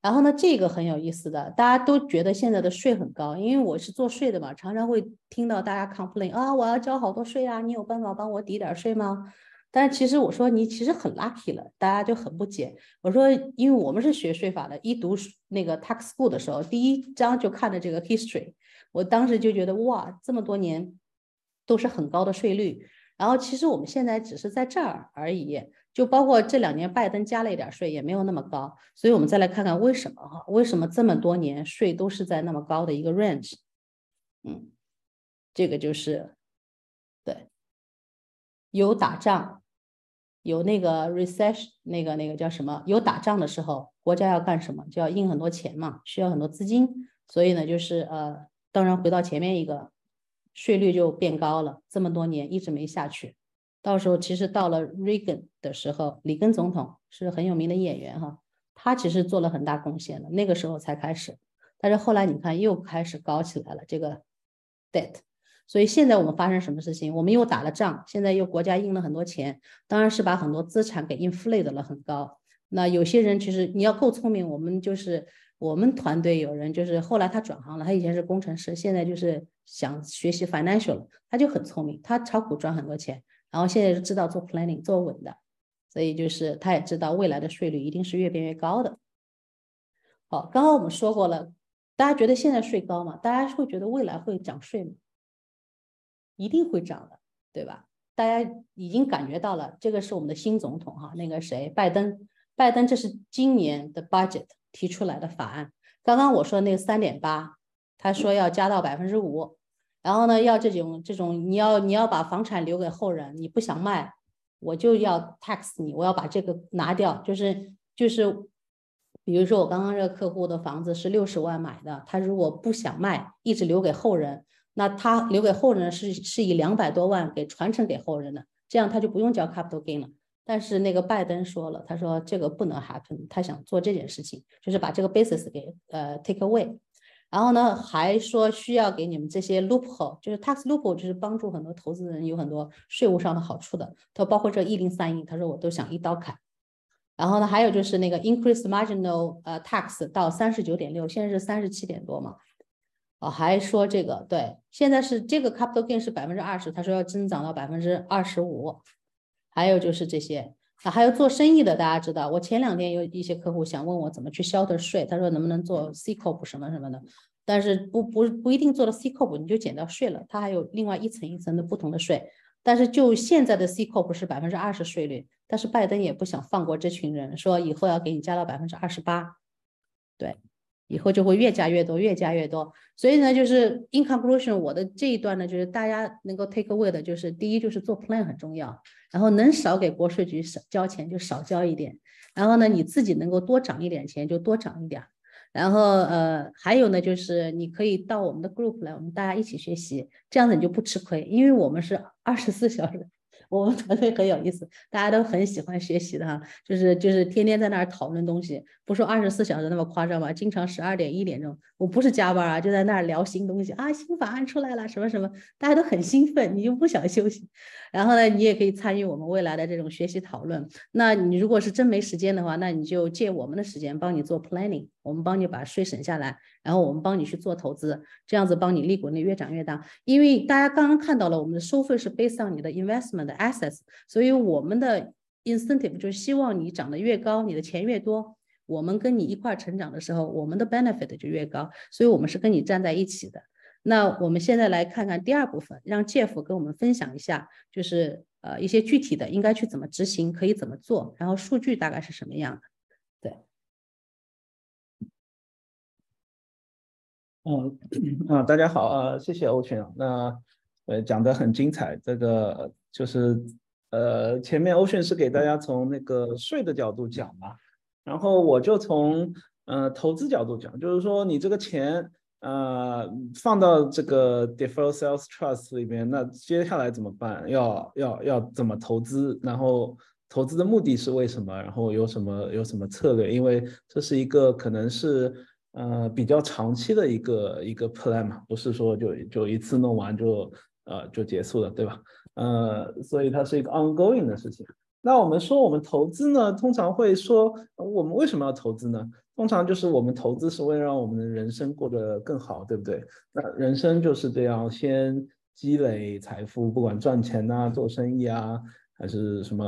然后呢，这个很有意思的，大家都觉得现在的税很高，因为我是做税的嘛，常常会听到大家 complain 啊，我要交好多税啊，你有办法帮我抵点税吗？但其实我说你其实很 lucky 了，大家就很不解。我说，因为我们是学税法的，一读那个 tax school 的时候，第一章就看的这个 history，我当时就觉得哇，这么多年都是很高的税率。然后其实我们现在只是在这儿而已。就包括这两年拜登加了一点税，也没有那么高，所以我们再来看看为什么哈？为什么这么多年税都是在那么高的一个 range？嗯，这个就是对，有打仗，有那个 recession，那个那个叫什么？有打仗的时候，国家要干什么？就要印很多钱嘛，需要很多资金，所以呢，就是呃，当然回到前面一个，税率就变高了，这么多年一直没下去。到时候其实到了 Reagan 的时候，里根总统是很有名的演员哈，他其实做了很大贡献的，那个时候才开始，但是后来你看又开始高起来了这个 debt，所以现在我们发生什么事情？我们又打了仗，现在又国家印了很多钱，当然是把很多资产给 inflate 了很高。那有些人其实你要够聪明，我们就是我们团队有人就是后来他转行了，他以前是工程师，现在就是想学习 financial，了他就很聪明，他炒股赚很多钱。然后现在就知道做 planning 做稳的，所以就是他也知道未来的税率一定是越变越高的。好，刚刚我们说过了，大家觉得现在税高吗？大家会觉得未来会涨税吗？一定会涨的，对吧？大家已经感觉到了，这个是我们的新总统哈，那个谁，拜登，拜登这是今年的 budget 提出来的法案。刚刚我说那个三点八，他说要加到百分之五。然后呢，要这种这种，你要你要把房产留给后人，你不想卖，我就要 tax 你，我要把这个拿掉。就是就是，比如说我刚刚这个客户的房子是六十万买的，他如果不想卖，一直留给后人，那他留给后人是是以两百多万给传承给后人的，这样他就不用交 capital gain 了。但是那个拜登说了，他说这个不能 happen，他想做这件事情，就是把这个 basis 给呃 take away。然后呢，还说需要给你们这些 loophole，就是 tax loophole，就是帮助很多投资人有很多税务上的好处的。他包括这一零三亿，他说我都想一刀砍。然后呢，还有就是那个 increase marginal 呃 tax 到三十九点六，现在是三十七点多嘛。哦，还说这个对，现在是这个 capital gain 是百分之二十，他说要增长到百分之二十五。还有就是这些啊，还有做生意的，大家知道，我前两天有一些客户想问我怎么去消的税，他说能不能做 C corp 什么什么的。但是不不不一定做了 C corp 你就减掉税了，它还有另外一层一层的不同的税。但是就现在的 C corp 是百分之二十税率，但是拜登也不想放过这群人，说以后要给你加到百分之二十八，对，以后就会越加越多，越加越多。所以呢，就是 in conclusion，我的这一段呢，就是大家能够 take away 的，就是第一就是做 plan 很重要，然后能少给国税局少交钱就少交一点，然后呢，你自己能够多涨一点钱就多涨一点。然后呃，还有呢，就是你可以到我们的 group 来，我们大家一起学习，这样子你就不吃亏，因为我们是二十四小时。我们团队很有意思，大家都很喜欢学习的哈，就是就是天天在那儿讨论东西，不说二十四小时那么夸张吧，经常十二点一点钟，我不是加班啊，就在那儿聊新东西啊，新法案出来了什么什么，大家都很兴奋，你就不想休息。然后呢，你也可以参与我们未来的这种学习讨论。那你如果是真没时间的话，那你就借我们的时间帮你做 planning，我们帮你把税省下来。然后我们帮你去做投资，这样子帮你利滚利越长越大。因为大家刚刚看到了，我们的收费是 based on 你的 investment 的 assets，所以我们的 incentive 就是希望你涨得越高，你的钱越多，我们跟你一块成长的时候，我们的 benefit 就越高。所以我们是跟你站在一起的。那我们现在来看看第二部分，让 Jeff 跟我们分享一下，就是呃一些具体的应该去怎么执行，可以怎么做，然后数据大概是什么样的。嗯啊，大家好啊，谢谢欧群。那呃讲的很精彩，这个就是呃前面欧迅是给大家从那个税的角度讲嘛，然后我就从呃投资角度讲，就是说你这个钱呃放到这个 deferred sales trust 里面，那接下来怎么办？要要要怎么投资？然后投资的目的是为什么？然后有什么有什么策略？因为这是一个可能是。呃，比较长期的一个一个 plan 嘛，不是说就就一次弄完就呃就结束了，对吧？呃，所以它是一个 ongoing 的事情。那我们说我们投资呢，通常会说我们为什么要投资呢？通常就是我们投资是为了让我们的人生过得更好，对不对？那人生就是这样，先积累财富，不管赚钱呐、做生意啊，还是什么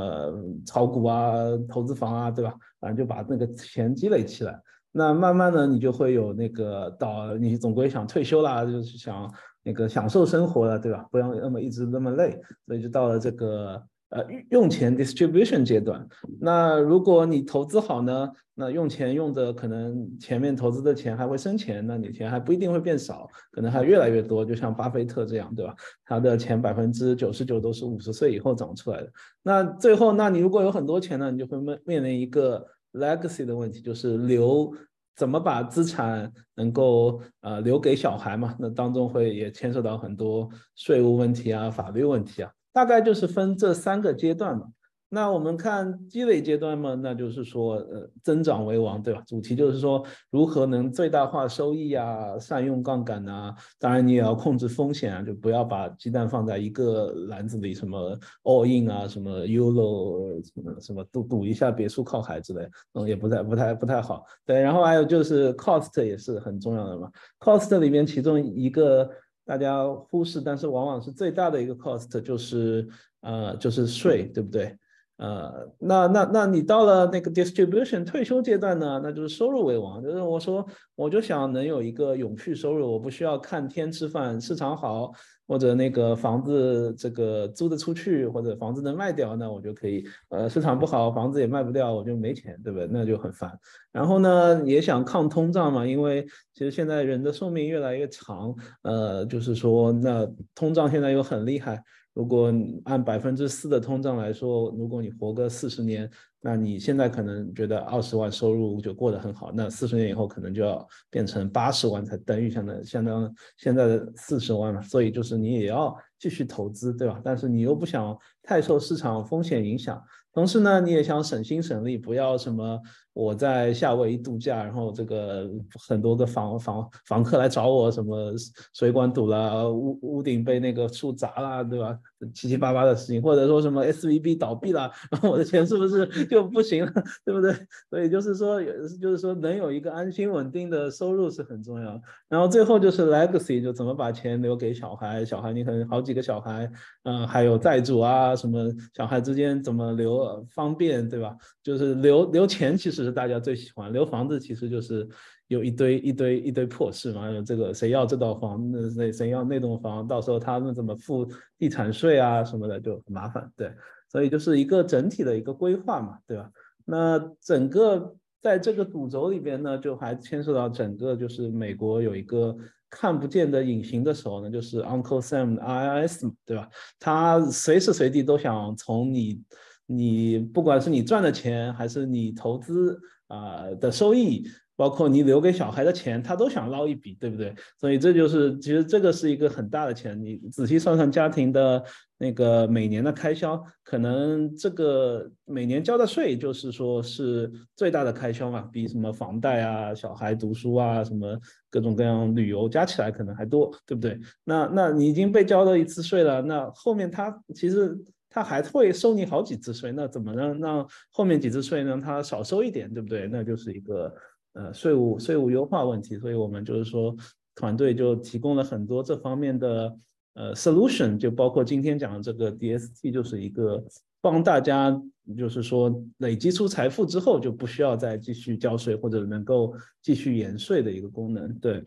炒股啊、投资房啊，对吧？反正就把那个钱积累起来。那慢慢的，你就会有那个到你总归想退休啦，就是想那个享受生活了，对吧？不要那么一直那么累，所以就到了这个。呃，用钱 distribution 阶段，那如果你投资好呢，那用钱用的可能前面投资的钱还会生钱，那你钱还不一定会变少，可能还越来越多，就像巴菲特这样，对吧？他的钱百分之九十九都是五十岁以后长出来的。那最后，那你如果有很多钱呢，你就会面面临一个 legacy 的问题，就是留怎么把资产能够呃留给小孩嘛？那当中会也牵涉到很多税务问题啊、法律问题啊。大概就是分这三个阶段嘛。那我们看积累阶段嘛，那就是说，呃，增长为王，对吧？主题就是说，如何能最大化收益啊，善用杠杆呐。当然，你也要控制风险啊，就不要把鸡蛋放在一个篮子里，什么 all in 啊，什么 Ulo，什么什么赌赌一下别墅靠海之类，嗯，也不太不太不太好。对，然后还有就是 cost 也是很重要的嘛。cost 里面其中一个。大家忽视，但是往往是最大的一个 cost 就是呃就是税，对不对？呃，那那那你到了那个 distribution 退休阶段呢，那就是收入为王，就是我说我就想能有一个永续收入，我不需要看天吃饭，市场好。或者那个房子这个租得出去，或者房子能卖掉，那我就可以。呃，市场不好，房子也卖不掉，我就没钱，对不对？那就很烦。然后呢，也想抗通胀嘛，因为其实现在人的寿命越来越长，呃，就是说那通胀现在又很厉害。如果按百分之四的通胀来说，如果你活个四十年，那你现在可能觉得二十万收入就过得很好，那四十年以后可能就要变成八十万才等于相当相当现在的四十万了。所以就是你也要继续投资，对吧？但是你又不想太受市场风险影响，同时呢，你也想省心省力，不要什么。我在夏威夷度假，然后这个很多的房房房客来找我，什么水管堵了，屋屋顶被那个树砸了，对吧？七七八八的事情，或者说什么 S V B 倒闭了，然后我的钱是不是 就不行了，对不对？所以就是说，就是说能有一个安心稳定的收入是很重要。然后最后就是 legacy，就怎么把钱留给小孩，小孩你可能好几个小孩，嗯，还有债主啊，什么小孩之间怎么留方便，对吧？就是留留钱其实。是大家最喜欢留房子，其实就是有一堆一堆一堆破事嘛。这个谁要这套房，那谁谁要那栋房，到时候他们怎么付地产税啊什么的就很麻烦。对，所以就是一个整体的一个规划嘛，对吧？那整个在这个主轴里边呢，就还牵涉到整个就是美国有一个看不见的隐形的手呢，就是 Uncle Sam 的 IRS，对吧？他随时随地都想从你。你不管是你赚的钱，还是你投资啊的收益，包括你留给小孩的钱，他都想捞一笔，对不对？所以这就是其实这个是一个很大的钱。你仔细算算家庭的那个每年的开销，可能这个每年交的税就是说是最大的开销嘛，比什么房贷啊、小孩读书啊、什么各种各样旅游加起来可能还多，对不对？那那你已经被交了一次税了，那后面他其实。他还会收你好几次税，那怎么能让后面几次税呢？他少收一点，对不对？那就是一个呃税务税务优化问题。所以我们就是说，团队就提供了很多这方面的呃 solution，就包括今天讲的这个 DST，就是一个帮大家就是说累积出财富之后就不需要再继续交税或者能够继续延税的一个功能。对，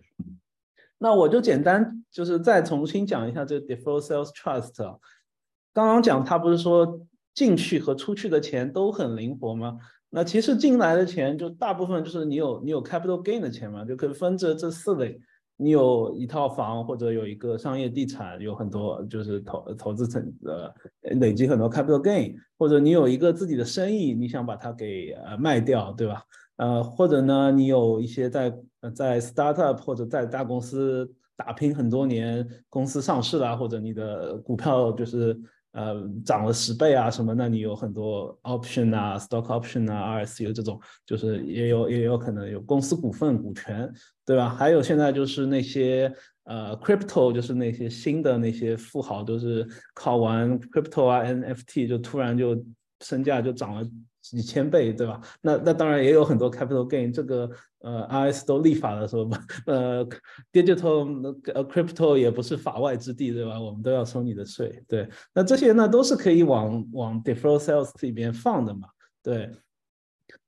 那我就简单就是再重新讲一下这 default sales trust。刚刚讲他不是说进去和出去的钱都很灵活吗？那其实进来的钱就大部分就是你有你有 capital gain 的钱嘛，就可以分着这四类。你有一套房或者有一个商业地产，有很多就是投投资成呃累积很多 capital gain，或者你有一个自己的生意，你想把它给呃卖掉，对吧？呃，或者呢你有一些在在 startup 或者在大公司打拼很多年，公司上市了，或者你的股票就是。呃，涨了十倍啊什么？那你有很多 option 啊，stock option 啊，RSU 这种，就是也有也有可能有公司股份股权，对吧？还有现在就是那些呃 crypto，就是那些新的那些富豪，都是考完 crypto 啊 NFT 就突然就身价就涨了几千倍，对吧？那那当然也有很多 capital gain，这个呃 RS 都立法的时候，呃 digital crypto 也不是法外之地，对吧？我们都要收你的税，对。那这些呢都是可以往往 deferred sales 里边放的嘛，对。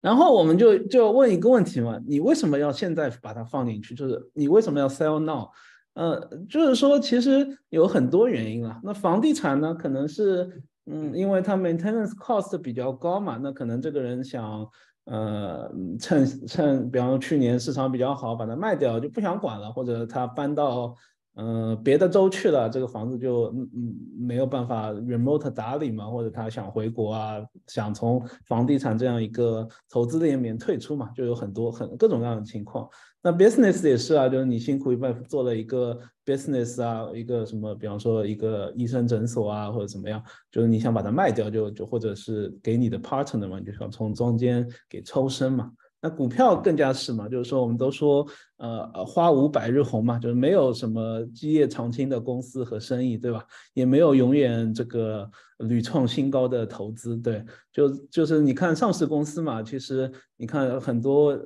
然后我们就就问一个问题嘛，你为什么要现在把它放进去？就是你为什么要 sell now？呃，就是说其实有很多原因啊。那房地产呢，可能是嗯，因为它 maintenance cost 比较高嘛，那可能这个人想呃趁趁，比方说去年市场比较好，把它卖掉就不想管了，或者他搬到。嗯，别的州去了，这个房子就嗯嗯没有办法 remote 打理嘛，或者他想回国啊，想从房地产这样一个投资里面退出嘛，就有很多很各种各样的情况。那 business 也是啊，就是你辛苦一半做了一个 business 啊，一个什么，比方说一个医生诊所啊，或者怎么样，就是你想把它卖掉，就就或者是给你的 partner 嘛，你就想从中间给抽身嘛。那股票更加是嘛，就是说我们都说，呃呃，花无百日红嘛，就是没有什么基业长青的公司和生意，对吧？也没有永远这个屡创新高的投资，对，就就是你看上市公司嘛，其实你看很多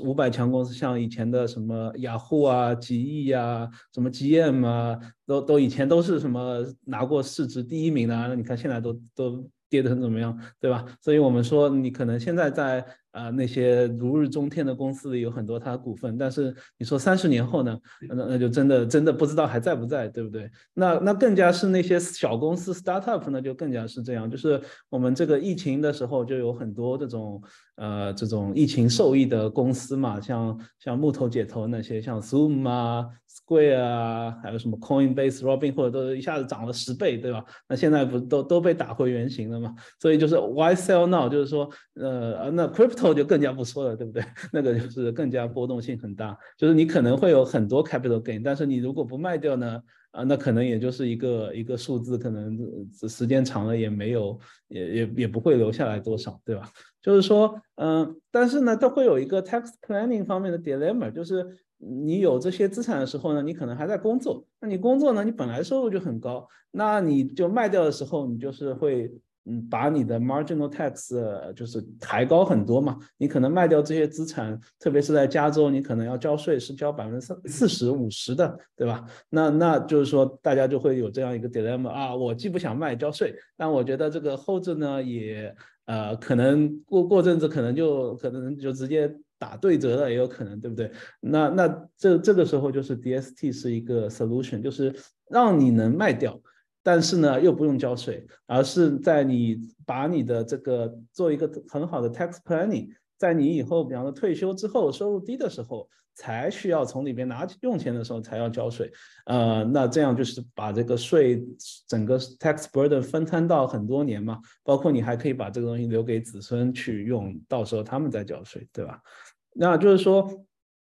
五百强公司，像以前的什么雅虎啊、吉翼啊、什么 GM 啊，都都以前都是什么拿过市值第一名的，那你看现在都都跌得很怎么样，对吧？所以我们说你可能现在在。啊，那些如日中天的公司里有很多它的股份，但是你说三十年后呢？那那就真的真的不知道还在不在，对不对？那那更加是那些小公司 startup 呢，就更加是这样。就是我们这个疫情的时候，就有很多这种呃这种疫情受益的公司嘛，像像木头姐头那些，像 Zoom 啊、Square 啊，还有什么 Coinbase、Robin 或者都一下子涨了十倍，对吧？那现在不都都被打回原形了嘛？所以就是 Why sell now？就是说呃那 crypto。后就更加不说了，对不对？那个就是更加波动性很大，就是你可能会有很多 capital gain，但是你如果不卖掉呢，啊，那可能也就是一个一个数字，可能时间长了也没有，也也也不会留下来多少，对吧？就是说，嗯，但是呢，它会有一个 tax planning 方面的 dilemma，就是你有这些资产的时候呢，你可能还在工作，那你工作呢，你本来收入就很高，那你就卖掉的时候，你就是会。嗯，把你的 marginal tax 就是抬高很多嘛，你可能卖掉这些资产，特别是在加州，你可能要交税是交百分之四四十五十的，对吧？那那就是说大家就会有这样一个 dilemma 啊，我既不想卖交税，但我觉得这个后置呢也呃可能过过阵子可能就可能就直接打对折了，也有可能，对不对？那那这这个时候就是 DST 是一个 solution，就是让你能卖掉。但是呢，又不用交税，而是在你把你的这个做一个很好的 tax planning，在你以后，比方说退休之后收入低的时候，才需要从里边拿用钱的时候才要交税。呃，那这样就是把这个税整个 tax burden 分摊到很多年嘛，包括你还可以把这个东西留给子孙去用，到时候他们再交税，对吧？那就是说。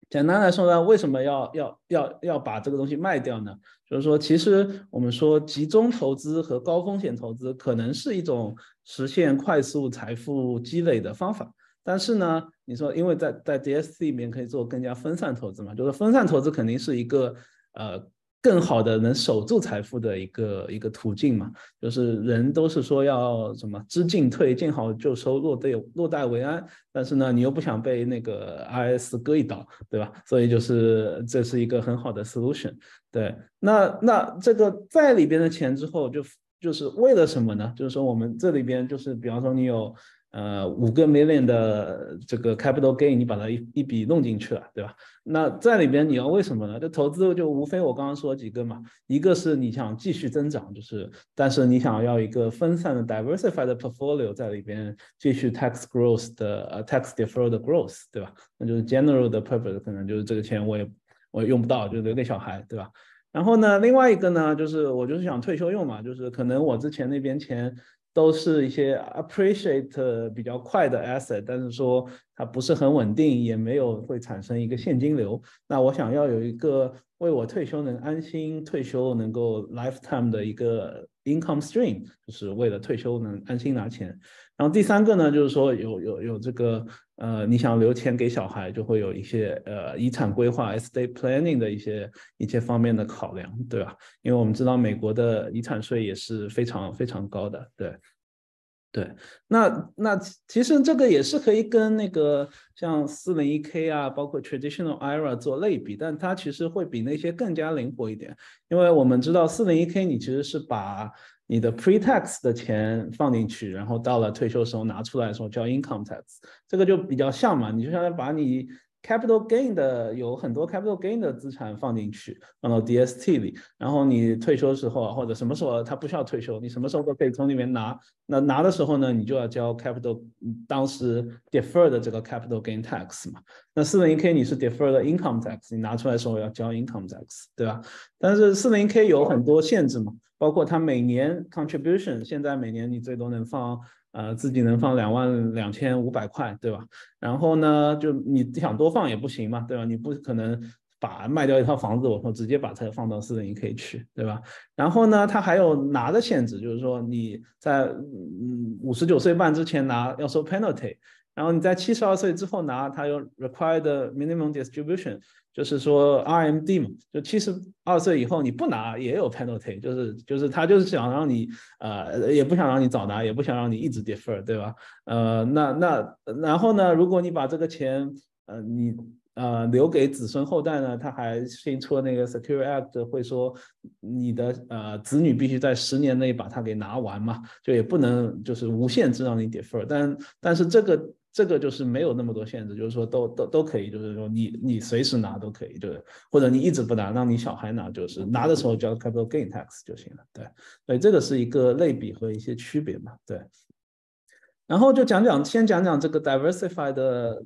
简单来说呢，为什么要要要要把这个东西卖掉呢？就是说，其实我们说集中投资和高风险投资可能是一种实现快速财富积累的方法，但是呢，你说因为在在 DSC 里面可以做更加分散投资嘛，就是分散投资肯定是一个呃。更好的能守住财富的一个一个途径嘛，就是人都是说要什么知进退，见好就收，落袋落袋为安。但是呢，你又不想被那个 IS 割一刀，对吧？所以就是这是一个很好的 solution。对，那那这个在里边的钱之后，就就是为了什么呢？就是说我们这里边就是，比方说你有。呃，五个 million 的这个 capital gain，你把它一一笔弄进去了，对吧？那在里边你要为什么呢？这投资就无非我刚刚说几个嘛，一个是你想继续增长，就是但是你想要一个分散的 diversified portfolio 在里边继续 tax growth 的呃 tax deferred growth，对吧？那就是 general 的 purpose 可能就是这个钱我也我也用不到，就留给小孩，对吧？然后呢，另外一个呢，就是我就是想退休用嘛，就是可能我之前那边钱。都是一些 appreciate 比较快的 asset，但是说它不是很稳定，也没有会产生一个现金流。那我想要有一个为我退休能安心退休，能够 lifetime 的一个 income stream，就是为了退休能安心拿钱。然后第三个呢，就是说有有有这个呃，你想留钱给小孩，就会有一些呃遗产规划 estate planning 的一些一些方面的考量，对吧？因为我们知道美国的遗产税也是非常非常高的，对。对，那那其实这个也是可以跟那个像四零一 K 啊，包括 Traditional IRA 做类比，但它其实会比那些更加灵活一点，因为我们知道四零一 K 你其实是把你的 pre-tax 的钱放进去，然后到了退休时候拿出来的时候交 income tax，这个就比较像嘛，你就相当于把你。capital gain 的有很多 capital gain 的资产放进去，放到 DST 里，然后你退休时候或者什么时候他不需要退休，你什么时候都可以从里面拿。那拿的时候呢，你就要交 capital 当时 defer 的这个 capital gain tax 嘛。那四零一 K 你是 defer 的 income tax，你拿出来的时候要交 income tax，对吧？但是四零一 K 有很多限制嘛，包括它每年 contribution，现在每年你最多能放。呃，自己能放两万两千五百块，对吧？然后呢，就你想多放也不行嘛，对吧？你不可能把卖掉一套房子，我说直接把它放到四零一 K 去，对吧？然后呢，它还有拿的限制，就是说你在嗯五十九岁半之前拿要收 penalty，然后你在七十二岁之后拿，它有 required minimum distribution。就是说 RMD 嘛，就七十二岁以后你不拿也有 penalty，就是就是他就是想让你呃也不想让你早拿，也不想让你一直 defer，对吧？呃，那那然后呢，如果你把这个钱呃你呃留给子孙后代呢，他还新出那个 Secure Act 会说你的呃子女必须在十年内把它给拿完嘛，就也不能就是无限制让你 defer，但但是这个。这个就是没有那么多限制，就是说都都都可以，就是说你你随时拿都可以，就是或者你一直不拿，让你小孩拿，就是拿的时候交 capital gain tax 就行了，对，所以这个是一个类比和一些区别嘛，对。然后就讲讲，先讲讲这个 diversified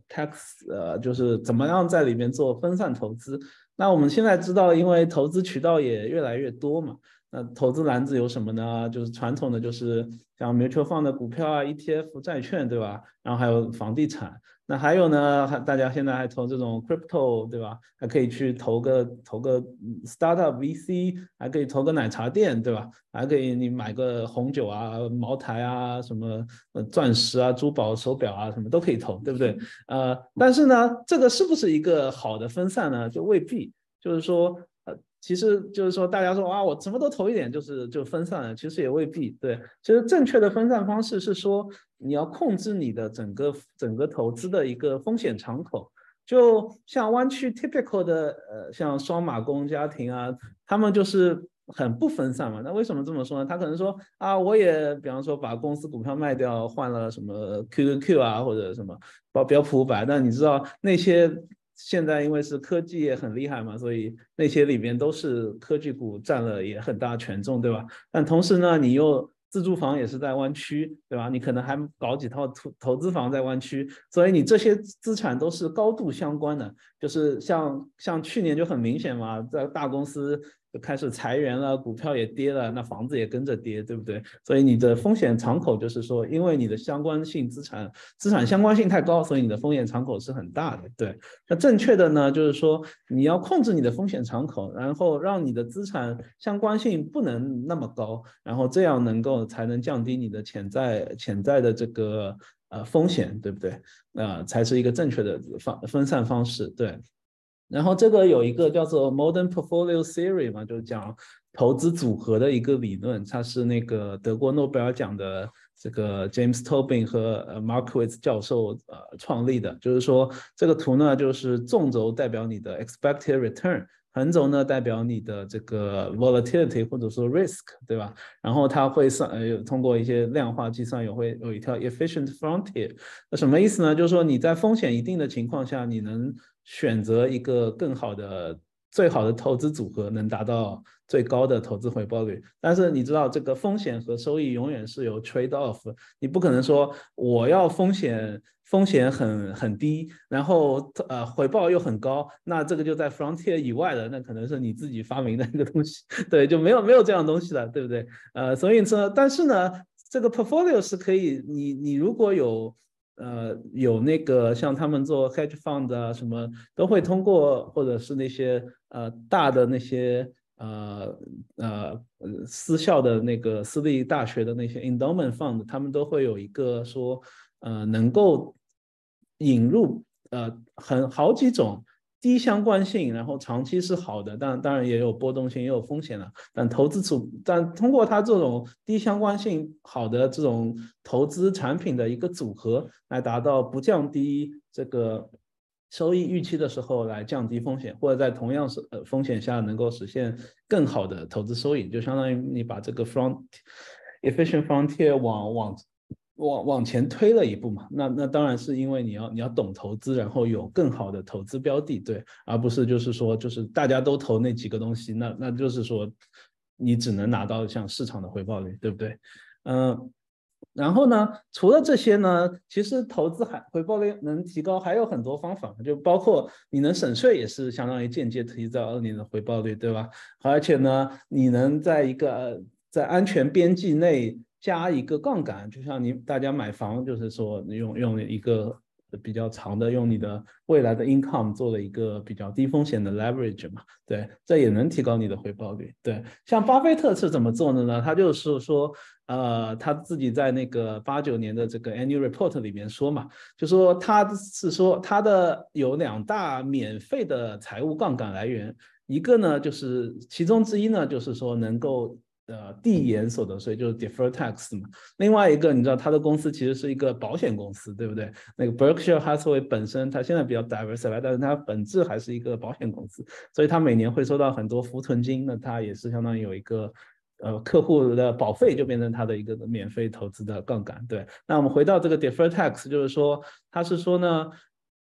tax，呃，就是怎么样在里面做分散投资。那我们现在知道，因为投资渠道也越来越多嘛。那投资篮子有什么呢？就是传统的，就是像 mutual fund 的股票啊、ETF、债券，对吧？然后还有房地产。那还有呢，还大家现在还投这种 crypto，对吧？还可以去投个投个 startup VC，还可以投个奶茶店，对吧？还可以你买个红酒啊、茅台啊、什么呃钻石啊、珠宝、手表啊，什么都可以投，对不对？呃，但是呢，这个是不是一个好的分散呢？就未必，就是说。其实就是说，大家说啊，我什么都投一点，就是就分散了。其实也未必对。其实正确的分散方式是说，你要控制你的整个整个投资的一个风险敞口。就像湾区 typical 的呃，像双马工家庭啊，他们就是很不分散嘛。那为什么这么说呢？他可能说啊，我也比方说把公司股票卖掉，换了什么 QQQ 啊，或者什么标标普五百。但你知道那些。现在因为是科技也很厉害嘛，所以那些里面都是科技股占了也很大权重，对吧？但同时呢，你又自住房也是在湾区，对吧？你可能还搞几套投投资房在湾区，所以你这些资产都是高度相关的。就是像像去年就很明显嘛，在大公司。就开始裁员了，股票也跌了，那房子也跟着跌，对不对？所以你的风险敞口就是说，因为你的相关性资产资产相关性太高，所以你的风险敞口是很大的。对，那正确的呢，就是说你要控制你的风险敞口，然后让你的资产相关性不能那么高，然后这样能够才能降低你的潜在潜在的这个呃风险，对不对？啊，才是一个正确的方分散方式。对。然后这个有一个叫做 Modern Portfolio Theory 嘛，就是讲投资组合的一个理论，它是那个得过诺贝尔奖的这个 James Tobin 和 Markowitz 教授呃创立的。就是说这个图呢，就是纵轴代表你的 expected return，横轴呢代表你的这个 volatility 或者说 risk，对吧？然后它会算呃通过一些量化计算，也会有一条 efficient frontier。那什么意思呢？就是说你在风险一定的情况下，你能选择一个更好的、最好的投资组合，能达到最高的投资回报率。但是你知道，这个风险和收益永远是有 trade off。你不可能说我要风险风险很很低，然后呃回报又很高，那这个就在 frontier 以外的，那可能是你自己发明的一个东西。对，就没有没有这样东西了，对不对？呃，所以说，但是呢，这个 portfolio 是可以，你你如果有。呃，有那个像他们做 hedge fund 啊，什么都会通过，或者是那些呃大的那些呃呃私校的那个私立大学的那些 endowment fund，他们都会有一个说，呃，能够引入呃很好几种低相关性，然后长期是好的，但当然也有波动性，也有风险了。但投资组，但通过它这种低相关性好的这种投资产品的一个组合，来达到不降低这个收益预期的时候，来降低风险，或者在同样是呃风险下能够实现更好的投资收益，就相当于你把这个 front efficient frontier 往往。往往前推了一步嘛，那那当然是因为你要你要懂投资，然后有更好的投资标的，对，而不是就是说就是大家都投那几个东西，那那就是说你只能拿到像市场的回报率，对不对？嗯，然后呢，除了这些呢，其实投资还回报率能提高还有很多方法，就包括你能省税也是相当于间接提高你的回报率，对吧？而且呢，你能在一个在安全边际内。加一个杠杆，就像你大家买房，就是说用用一个比较长的，用你的未来的 income 做了一个比较低风险的 leverage 嘛，对，这也能提高你的回报率。对，像巴菲特是怎么做的呢？他就是说，呃，他自己在那个八九年的这个 annual report 里面说嘛，就说他是说他的有两大免费的财务杠杆来源，一个呢就是其中之一呢就是说能够。呃，递延所得税就是 defer tax 嘛。另外一个，你知道他的公司其实是一个保险公司，对不对？那个 Berkshire Hathaway 本身，它现在比较 diversified，但是它本质还是一个保险公司，所以它每年会收到很多浮存金，那它也是相当于有一个呃客户的保费，就变成它的一个免费投资的杠杆。对，那我们回到这个 defer tax，就是说，它是说呢，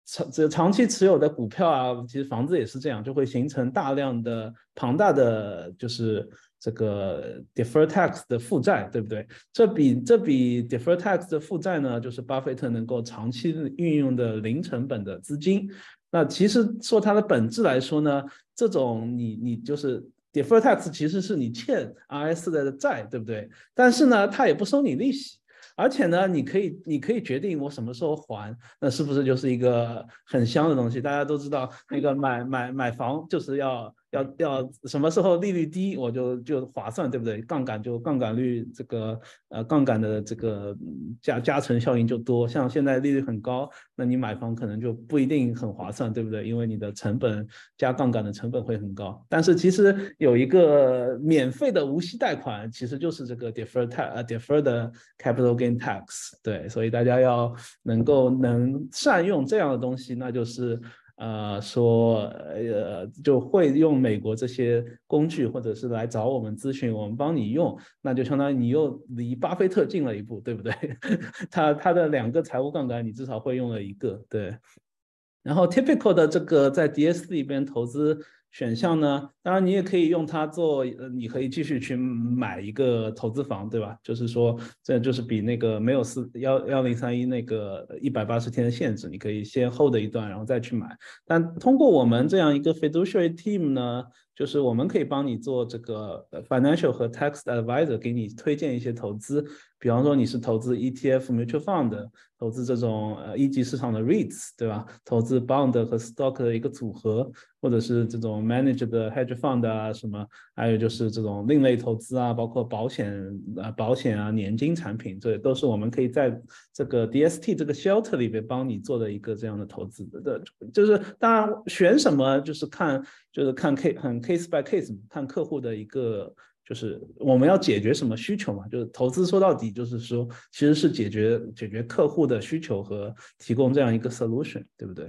长这长期持有的股票啊，其实房子也是这样，就会形成大量的庞大的就是。这个 defer tax 的负债，对不对？这笔这笔 defer tax 的负债呢，就是巴菲特能够长期运用的零成本的资金。那其实说它的本质来说呢，这种你你就是 defer tax 其实是你欠 RS 的债，对不对？但是呢，它也不收你利息，而且呢，你可以你可以决定我什么时候还，那是不是就是一个很香的东西？大家都知道，那个买买买房就是要。要要什么时候利率低，我就就划算，对不对？杠杆就杠杆率这个呃杠杆的这个加加成效应就多。像现在利率很高，那你买房可能就不一定很划算，对不对？因为你的成本加杠杆的成本会很高。但是其实有一个免费的无息贷款，其实就是这个 defer tax 呃 deferred capital gain tax。对，所以大家要能够能善用这样的东西，那就是。呃，说呃，就会用美国这些工具，或者是来找我们咨询，我们帮你用，那就相当于你又离巴菲特近了一步，对不对？他他的两个财务杠杆，你至少会用了一个，对。然后 typical 的这个在 DS 里边投资。选项呢？当然，你也可以用它做，你可以继续去买一个投资房，对吧？就是说，这就是比那个没有四幺幺零三一那个一百八十天的限制，你可以先 hold 一段，然后再去买。但通过我们这样一个 fiduciary team 呢，就是我们可以帮你做这个 financial 和 tax advisor，给你推荐一些投资。比方说你是投资 ETF mutual fund，投资这种呃一级市场的 REITs，对吧？投资 bond 和 stock 的一个组合，或者是这种 managed 的 hedge fund 啊什么，还有就是这种另类投资啊，包括保险啊、保险啊、年金产品，这都是我们可以在这个 DST 这个 shelter 里边帮你做的一个这样的投资的。就是当然选什么就是看就是看 case 很 case by case，看客户的一个。就是我们要解决什么需求嘛？就是投资说到底就是说，其实是解决解决客户的需求和提供这样一个 solution，对不对？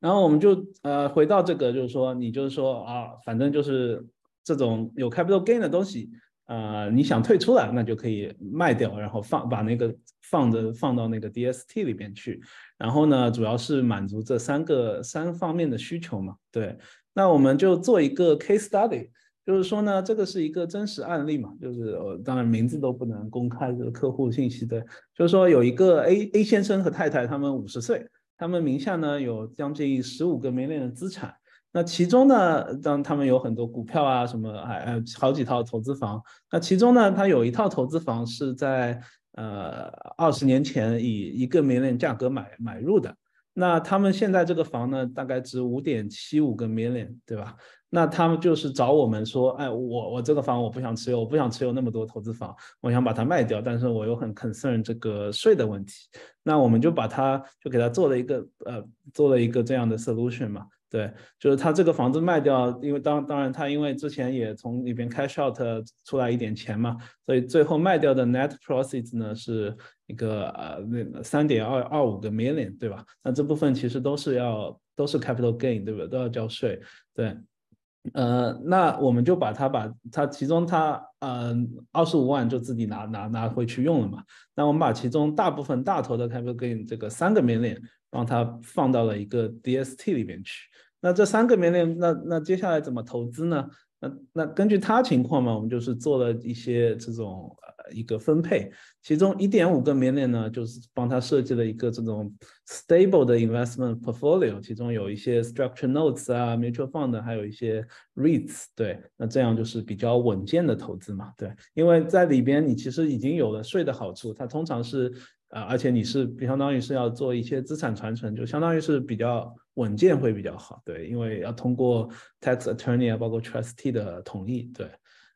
然后我们就呃回到这个，就是说你就是说啊，反正就是这种有 capital gain 的东西啊，你想退出来，那就可以卖掉，然后放把那个放着放到那个 DST 里边去。然后呢，主要是满足这三个三方面的需求嘛。对，那我们就做一个 case study。就是说呢，这个是一个真实案例嘛，就是呃，当然名字都不能公开这个客户信息的。就是说有一个 A A 先生和太太，他们五十岁，他们名下呢有将近十五个 million 的资产。那其中呢，当他们有很多股票啊什么，还还好几套投资房。那其中呢，他有一套投资房是在呃二十年前以一个 million 价格买买入的。那他们现在这个房呢，大概值五点七五个 million，对吧？那他们就是找我们说，哎，我我这个房我不想持有，我不想持有那么多投资房，我想把它卖掉，但是我又很 concern 这个税的问题。那我们就把它就给他做了一个呃，做了一个这样的 solution 嘛。对，就是他这个房子卖掉，因为当当然他因为之前也从里边 cash out 出来一点钱嘛，所以最后卖掉的 net proceeds 呢是一个呃那三点二二五个 million，对吧？那这部分其实都是要都是 capital gain，对不对？都要交税。对，呃，那我们就把它把它其中它嗯二十五万就自己拿拿拿回去用了嘛。那我们把其中大部分大头的 capital gain 这个三个 million 让它放到了一个 DST 里面去。那这三个 million，那那接下来怎么投资呢？那那根据他情况嘛，我们就是做了一些这种一个分配，其中一点五个 million 呢，就是帮他设计了一个这种 stable 的 investment portfolio，其中有一些 structure notes 啊，mutual fund，还有一些 REITs，对，那这样就是比较稳健的投资嘛，对，因为在里边你其实已经有了税的好处，它通常是。啊，而且你是相当于是要做一些资产传承，就相当于是比较稳健会比较好，对，因为要通过 tax attorney 啊，包括 trustee 的同意，对，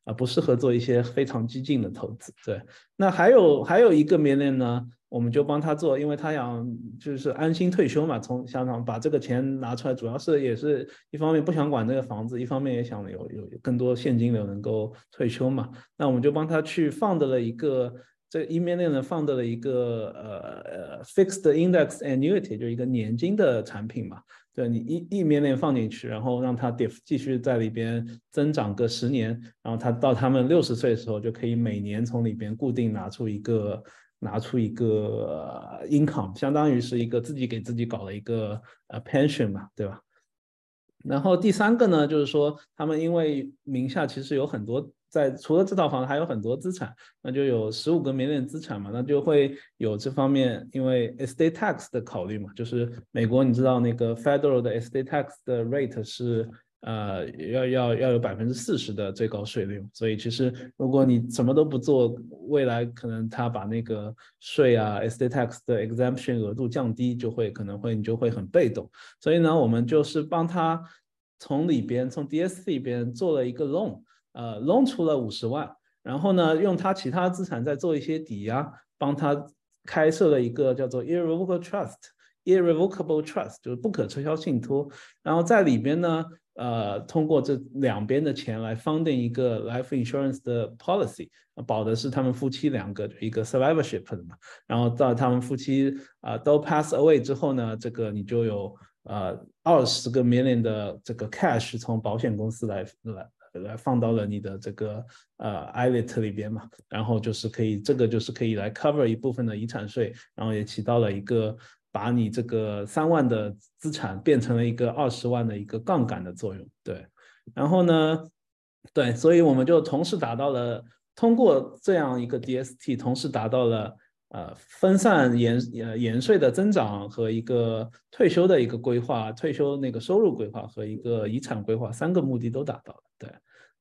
啊，不适合做一些非常激进的投资，对。那还有还有一个 million 呢，我们就帮他做，因为他想就是安心退休嘛，从香港把这个钱拿出来，主要是也是一方面不想管这个房子，一方面也想有有更多现金流能够退休嘛，那我们就帮他去放的了一个。这一面链呢放到了一个呃呃 fixed index annuity，就一个年金的产品嘛。对你一一面链放进去，然后让它 diff 继续在里边增长个十年，然后它到他们六十岁的时候就可以每年从里边固定拿出一个拿出一个 income，相当于是一个自己给自己搞了一个呃 pension 嘛，对吧？然后第三个呢，就是说他们因为名下其实有很多。在除了这套房子，还有很多资产，那就有十五个免税资产嘛，那就会有这方面，因为 estate tax 的考虑嘛，就是美国你知道那个 federal 的 estate tax 的 rate 是呃要要要有百分之四十的最高税率，所以其实如果你什么都不做，未来可能他把那个税啊 estate tax 的 exemption 额度降低，就会可能会你就会很被动，所以呢，我们就是帮他从里边从 DSC 里边做了一个 loan。呃，loan 出了五十万，然后呢，用他其他资产再做一些抵押，帮他开设了一个叫做 irrevocable trust，irrevocable trust 就是不可撤销信托，然后在里边呢，呃，通过这两边的钱来 funding 一个 life insurance 的 policy，保的是他们夫妻两个一个 survivorship 的嘛，然后到他们夫妻啊都 pass away 之后呢，这个你就有呃二十个 million 的这个 cash 从保险公司来来。来放到了你的这个呃 i l i t 里边嘛，然后就是可以，这个就是可以来 cover 一部分的遗产税，然后也起到了一个把你这个三万的资产变成了一个二十万的一个杠杆的作用，对。然后呢，对，所以我们就同时达到了通过这样一个 DST，同时达到了。呃，分散延呃延税的增长和一个退休的一个规划，退休那个收入规划和一个遗产规划三个目的都达到了，对，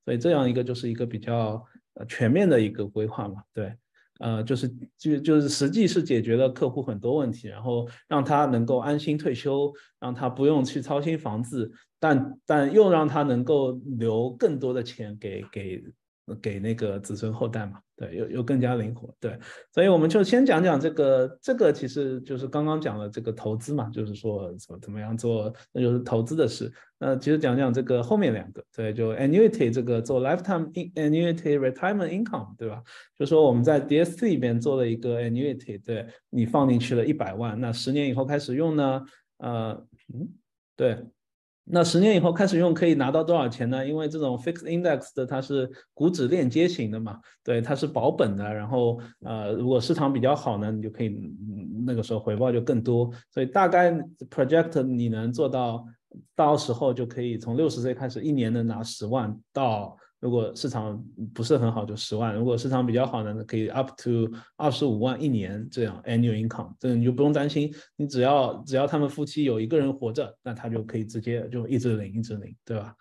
所以这样一个就是一个比较呃全面的一个规划嘛，对，呃，就是就就是实际是解决了客户很多问题，然后让他能够安心退休，让他不用去操心房子，但但又让他能够留更多的钱给给。给那个子孙后代嘛，对，又又更加灵活，对，所以我们就先讲讲这个，这个其实就是刚刚讲了这个投资嘛，就是说怎么怎么样做，那就是投资的事。那其实讲讲这个后面两个，对，就 annuity 这个做 lifetime annuity retirement income，对吧？就说我们在 DST 里边做了一个 annuity，对你放进去了一百万，那十年以后开始用呢，呃，嗯，对。那十年以后开始用可以拿到多少钱呢？因为这种 fixed index 的它是股指链接型的嘛，对，它是保本的。然后呃，如果市场比较好呢，你就可以那个时候回报就更多。所以大概 project 你能做到，到时候就可以从六十岁开始，一年能拿十万到。如果市场不是很好，就十万；如果市场比较好呢，可以 up to 二十五万一年这样 annual income，这你就不用担心，你只要只要他们夫妻有一个人活着，那他就可以直接就一直领一直领，对吧？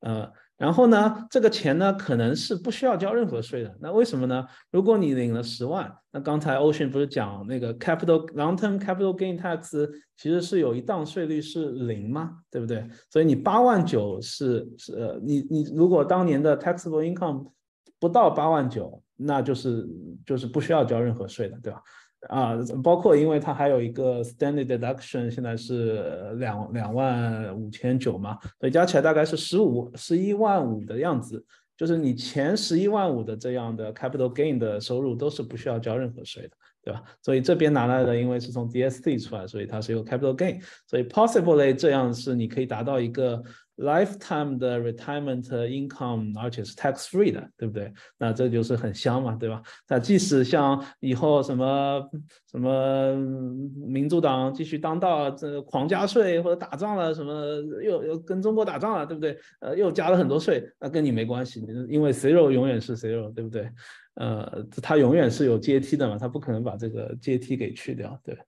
呃，然后呢，这个钱呢可能是不需要交任何税的。那为什么呢？如果你领了十万，那刚才 Ocean 不是讲那个 capital long-term capital gain tax 其实是有一档税率是零吗？对不对？所以你八万九是是呃，你你如果当年的 taxable income 不到八万九，那就是就是不需要交任何税的，对吧？啊，包括因为它还有一个 standard deduction，现在是两两万五千九嘛，所以加起来大概是十五十一万五的样子。就是你前十一万五的这样的 capital gain 的收入都是不需要交任何税的，对吧？所以这边拿来的，因为是从 DST 出来，所以它是有 capital gain，所以 possibly 这样是你可以达到一个。Lifetime 的 retirement income，而且是 tax free 的，对不对？那这就是很香嘛，对吧？那即使像以后什么什么民主党继续当道，这狂加税或者打仗了，什么又又跟中国打仗了，对不对？呃，又加了很多税，那跟你没关系，因为 zero 永远是 zero，对不对？呃，它永远是有阶梯的嘛，它不可能把这个阶梯给去掉，对。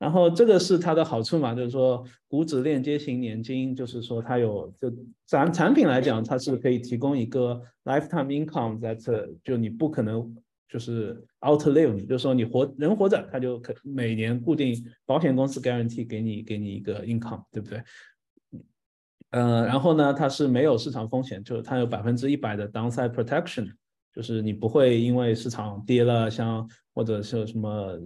然后这个是它的好处嘛，就是说股指链接型年金，就是说它有就咱产品来讲，它是可以提供一个 lifetime income that 就你不可能就是 outlive，就是说你活人活着，它就可每年固定保险公司 guarantee 给你给你一个 income，对不对？嗯，然后呢，它是没有市场风险，就是它有百分之一百的 downside protection，就是你不会因为市场跌了，像或者是什么。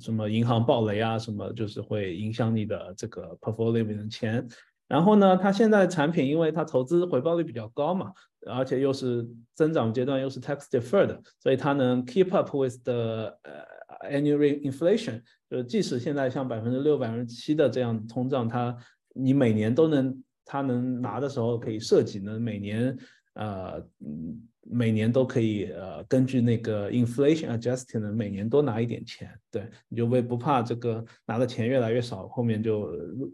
什么银行暴雷啊，什么就是会影响你的这个 portfolio 里面的钱。然后呢，它现在产品因为它投资回报率比较高嘛，而且又是增长阶段，又是 tax deferred，所以它能 keep up with the 呃 annual inflation。就是即使现在像百分之六、百分之七的这样通胀，它你每年都能，它能拿的时候可以设计呢，每年呃嗯。每年都可以，呃，根据那个 inflation adjusting 呢，每年多拿一点钱，对，你就为不怕这个拿的钱越来越少，后面就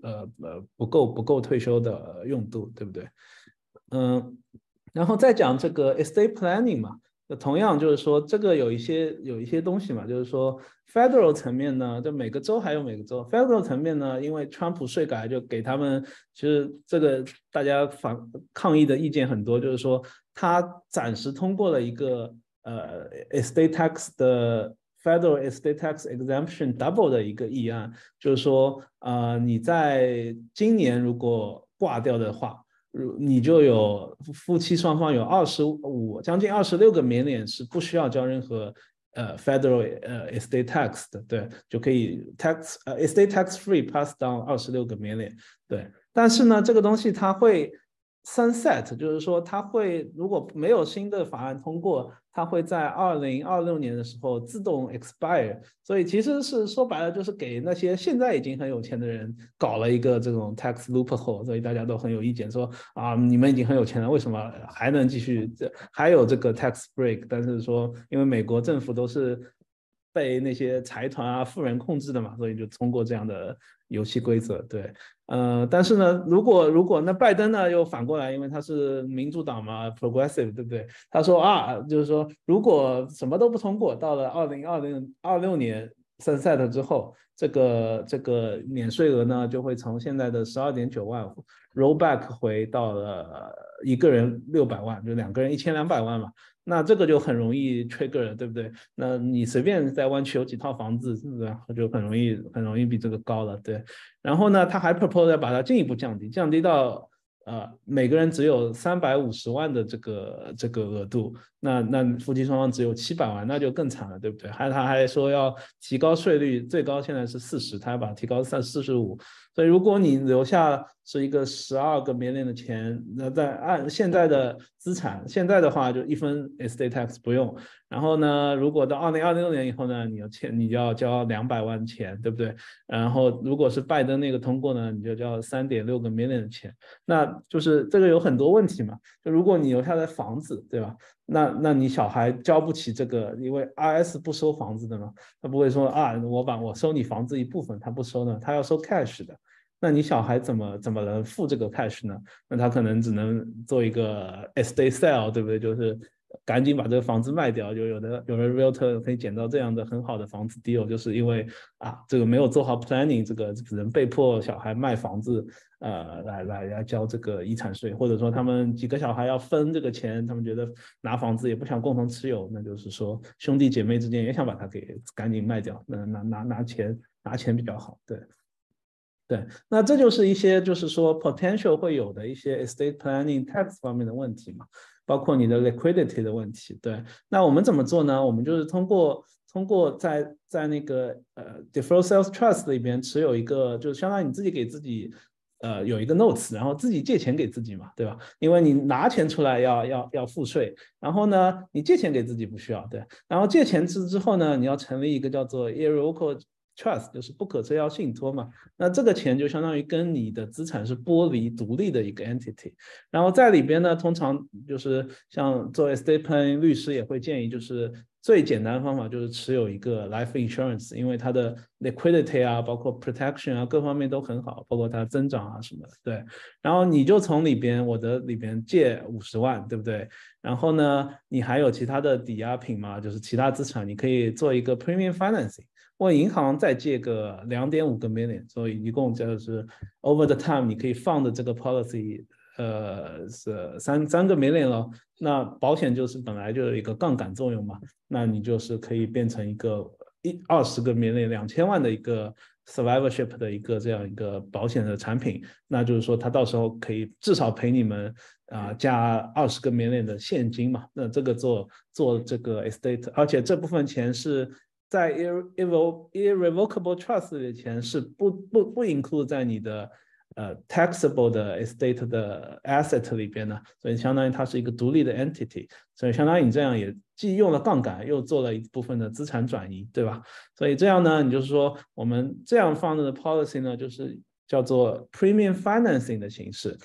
呃呃不够不够退休的用度，对不对？嗯，然后再讲这个 estate planning 嘛。那同样就是说，这个有一些有一些东西嘛，就是说，federal 层面呢，就每个州还有每个州，federal 层面呢，因为川普税改就给他们，其实这个大家反抗议的意见很多，就是说他暂时通过了一个呃 estate tax 的 federal estate tax exemption double 的一个议案，就是说啊，你在今年如果挂掉的话。如你就有夫妻双方有二十五将近二十六个免免是不需要交任何呃 federal 呃 estate tax 的，对，就可以 tax 呃 estate tax free pass down 二十六个免免对，但是呢，这个东西它会。Sunset 就是说，它会如果没有新的法案通过，它会在二零二六年的时候自动 expire。所以其实是说白了，就是给那些现在已经很有钱的人搞了一个这种 tax loophole。所以大家都很有意见，说啊，你们已经很有钱了，为什么还能继续这还有这个 tax break？但是说，因为美国政府都是被那些财团啊、富人控制的嘛，所以就通过这样的游戏规则，对。呃，但是呢，如果如果那拜登呢又反过来，因为他是民主党嘛，progressive，对不对？他说啊，就是说如果什么都不通过，到了二零二零二六年 sunset 之后，这个这个免税额呢就会从现在的十二点九万 roll back 回到了一个人六百万，就两个人一千两百万嘛。那这个就很容易 trigger，对不对？那你随便在湾区有几套房子，是不是？就很容易很容易比这个高了，对。然后呢，他还 propose 要把它进一步降低，降低到。呃，每个人只有三百五十万的这个这个额度，那那夫妻双方只有七百万，那就更惨了，对不对？还他还说要提高税率，最高现在是四十，他要把提高到四十五。所以如果你留下是一个十二个 million 的钱，那在按现在的资产，现在的话就一分 estate tax 不用。然后呢，如果到二零二六年以后呢，你要欠你要交两百万钱，对不对？然后如果是拜登那个通过呢，你就交三点六个 million 的钱。那就是这个有很多问题嘛。就如果你留下的房子，对吧？那那你小孩交不起这个，因为 IS 不收房子的嘛，他不会说啊，我把我收你房子一部分，他不收呢，他要收 cash 的。那你小孩怎么怎么能付这个 cash 呢？那他可能只能做一个 estate sale，对不对？就是赶紧把这个房子卖掉，就有的有的 realtor 可以捡到这样的很好的房子 deal，就是因为啊这个没有做好 planning，这个只能被迫小孩卖房子，呃来来来交这个遗产税，或者说他们几个小孩要分这个钱，他们觉得拿房子也不想共同持有，那就是说兄弟姐妹之间也想把它给赶紧卖掉，那拿拿拿钱拿钱比较好，对。对，那这就是一些就是说 potential 会有的一些 estate planning tax 方面的问题嘛，包括你的 liquidity 的问题。对，那我们怎么做呢？我们就是通过通过在在那个呃 deferred sales trust 里边持有一个，就是相当于你自己给自己呃有一个 notes，然后自己借钱给自己嘛，对吧？因为你拿钱出来要要要付税，然后呢你借钱给自己不需要，对。然后借钱之之后呢，你要成立一个叫做 irrevocable Trust 就是不可撤销信托嘛，那这个钱就相当于跟你的资产是剥离独立的一个 entity，然后在里边呢，通常就是像作为 stephen 律师也会建议，就是最简单的方法就是持有一个 life insurance，因为它的 liquidity 啊，包括 protection 啊，各方面都很好，包括它增长啊什么的，对。然后你就从里边我的里边借五十万，对不对？然后呢，你还有其他的抵押品嘛，就是其他资产，你可以做一个 premium financing。问银行再借个两点五个 million，所以一共就是 over the time 你可以放的这个 policy，呃是三三个 million 了。那保险就是本来就有一个杠杆作用嘛，那你就是可以变成一个一二十个 million 两千万的一个 survivorship 的一个这样一个保险的产品。那就是说它到时候可以至少赔你们啊加二十个 million 的现金嘛。那这个做做这个 estate，而且这部分钱是。在 irrevocable trust 的钱是不不不 include 在你的呃 taxable 的 estate 的 asset 里边呢，所以相当于它是一个独立的 entity，所以相当于你这样也既用了杠杆，又做了一部分的资产转移，对吧？所以这样呢，你就是说我们这样放的 policy 呢，就是叫做 premium financing 的形式，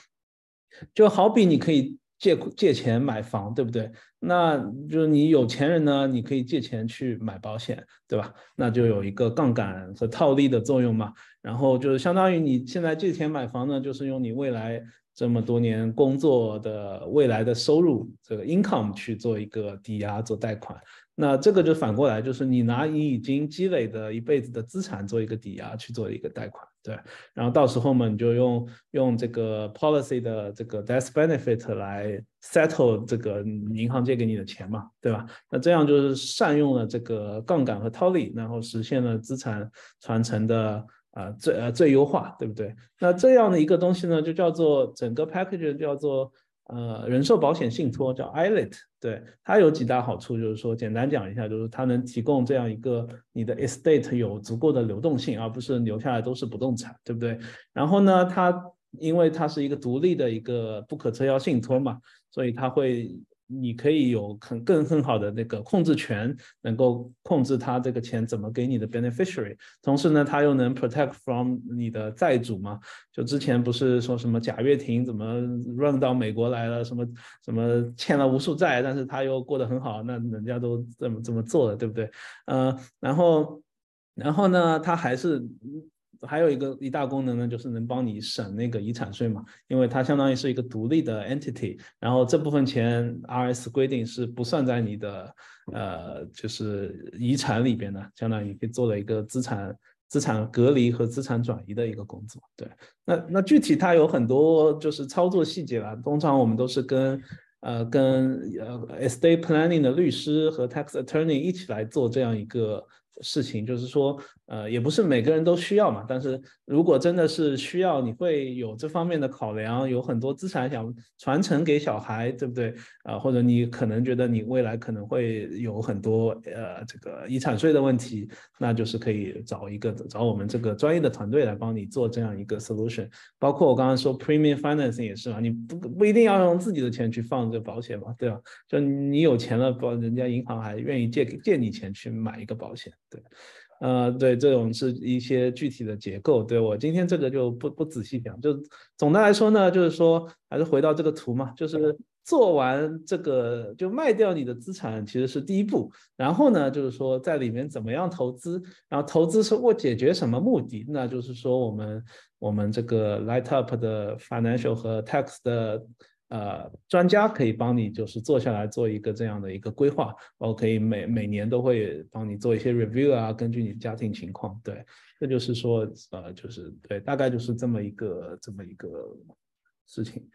就好比你可以。借借钱买房，对不对？那就是你有钱人呢，你可以借钱去买保险，对吧？那就有一个杠杆和套利的作用嘛。然后就是相当于你现在借钱买房呢，就是用你未来这么多年工作的未来的收入这个 income 去做一个抵押做贷款。那这个就反过来，就是你拿你已经积累的一辈子的资产做一个抵押去做一个贷款，对。然后到时候嘛，你就用用这个 policy 的这个 death benefit 来 settle 这个银行借给你的钱嘛，对吧？那这样就是善用了这个杠杆和套利，然后实现了资产传承的啊最呃最优化，对不对？那这样的一个东西呢，就叫做整个 package 叫做。呃，人寿保险信托叫 ILET，对它有几大好处，就是说简单讲一下，就是它能提供这样一个你的 estate 有足够的流动性，而不是留下来都是不动产，对不对？然后呢，它因为它是一个独立的一个不可撤销信托嘛，所以它会。你可以有很更更好的那个控制权，能够控制他这个钱怎么给你的 beneficiary，同时呢，他又能 protect from 你的债主嘛？就之前不是说什么贾跃亭怎么 run 到美国来了，什么什么欠了无数债，但是他又过得很好，那人家都这么这么做了，对不对？呃，然后然后呢，他还是。还有一个一大功能呢，就是能帮你省那个遗产税嘛，因为它相当于是一个独立的 entity，然后这部分钱 RS 规定是不算在你的呃就是遗产里边的，相当于可以做了一个资产资产隔离和资产转移的一个工作。对，那那具体它有很多就是操作细节了，通常我们都是跟呃跟呃 estate planning 的律师和 tax attorney 一起来做这样一个。事情就是说，呃，也不是每个人都需要嘛。但是如果真的是需要，你会有这方面的考量，有很多资产想传承给小孩，对不对？啊，或者你可能觉得你未来可能会有很多呃这个遗产税的问题，那就是可以找一个找我们这个专业的团队来帮你做这样一个 solution。包括我刚刚说 premium financing 也是嘛，你不不一定要用自己的钱去放这个保险嘛，对吧？就你有钱了，不，人家银行还愿意借给借你钱去买一个保险。对，呃，对，这种是一些具体的结构。对我今天这个就不不仔细讲，就总的来说呢，就是说还是回到这个图嘛，就是做完这个就卖掉你的资产其实是第一步，然后呢，就是说在里面怎么样投资，然后投资是为解决什么目的？那就是说我们我们这个 Light Up 的 Financial 和 Tax 的。呃专家可以帮你就是坐下来做一个这样的一个规划，我可以每每年都会帮你做一些 review 啊，根据你的家庭情况，对，这就是说呃就是对，大概就是这么一个这么一个事情。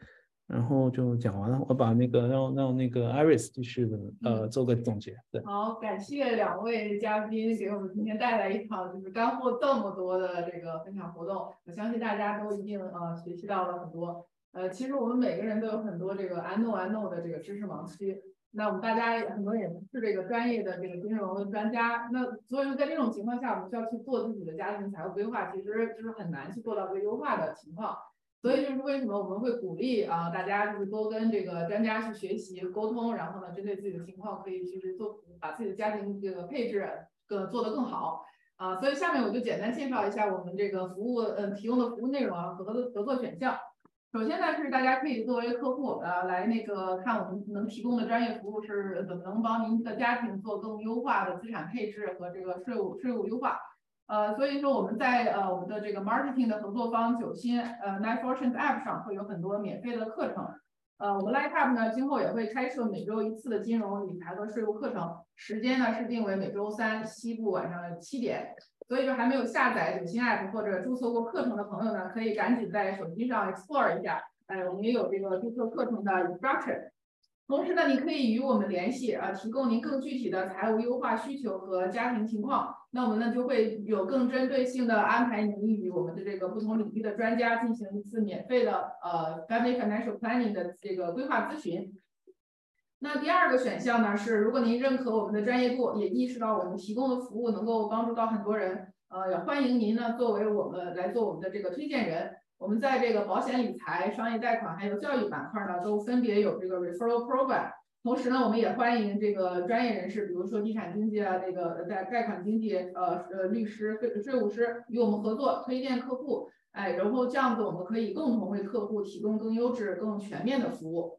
然后就讲完了，我把那个让让那个 Iris 继续的呃做个总结。对，好，感谢两位嘉宾给我们今天带来一场就是干货这么多的这个分享活动，我相信大家都一定呃学习到了很多。呃，其实我们每个人都有很多这个 I know I know 的这个知识盲区，那我们大家很多也不是这个专业的这个金融的专家，那所以说在这种情况下，我们需要去做自己的家庭财务规划，其实就是很难去做到这个优化的情况。所以就是为什么我们会鼓励啊大家就是多跟这个专家去学习沟通，然后呢针对自己的情况可以去做把自己的家庭这个配置更做得更好啊。所以下面我就简单介绍一下我们这个服务嗯提供的服务内容啊合作合作选项。首先呢是大家可以作为客户呃来那个看我们能提供的专业服务是怎么能帮您的家庭做更优化的资产配置和这个税务税务优化。呃，所以说我们在呃我们的这个 marketing 的合作方九新呃 Nine Fortunes App 上会有很多免费的课程，呃，我们 Light Up 呢今后也会开设每周一次的金融理财和税务课程，时间呢是定为每周三西部晚上的七点，所以说还没有下载九新 App 或者注册过课程的朋友呢，可以赶紧在手机上 explore 一下，哎，我们也有这个注册课程的 instruction。同时呢，你可以与我们联系啊，提供您更具体的财务优化需求和家庭情况。那我们呢就会有更针对性的安排您与我们的这个不同领域的专家进行一次免费的呃 family financial planning 的这个规划咨询。那第二个选项呢是，如果您认可我们的专业度，也意识到我们提供的服务能够帮助到很多人，呃，也欢迎您呢作为我们来做我们的这个推荐人。我们在这个保险理财、商业贷款还有教育板块呢，都分别有这个 referral program。同时呢，我们也欢迎这个专业人士，比如说地产经纪啊，这个贷贷款经纪，呃呃，律师、税税务师与我们合作，推荐客户。哎，然后这样子我们可以共同为客户提供更优质、更全面的服务。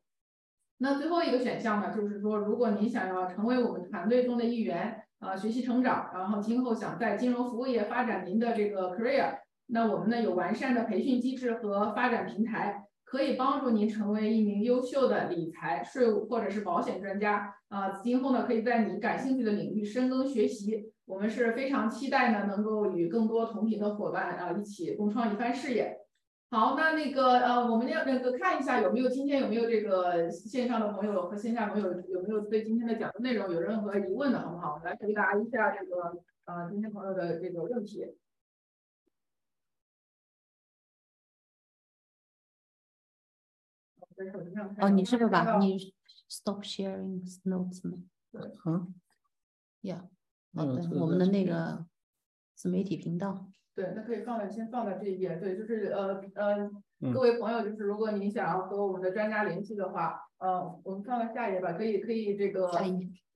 那最后一个选项呢，就是说，如果您想要成为我们团队中的一员，啊，学习成长，然后今后想在金融服务业发展您的这个 career。那我们呢有完善的培训机制和发展平台，可以帮助您成为一名优秀的理财、税务或者是保险专家啊。今后呢可以在你感兴趣的领域深耕学习。我们是非常期待呢能够与更多同频的伙伴啊一起共创一番事业。好，那那个呃我们要那个看一下有没有今天有没有这个线上的朋友和线下朋友有没有对今天的讲的内容有任何疑问的，好不好？来回答一下这个呃今天朋友的这个问题。哦，你是不是把你 stop sharing notes 呢？嗯，Yeah，好的，我们的那个自媒体频道。对，那可以放在先放在这一页。对，就是呃呃，各位朋友，就是如果你想要和我们的专家联系的话，呃，我们放在下一页吧，可以可以这个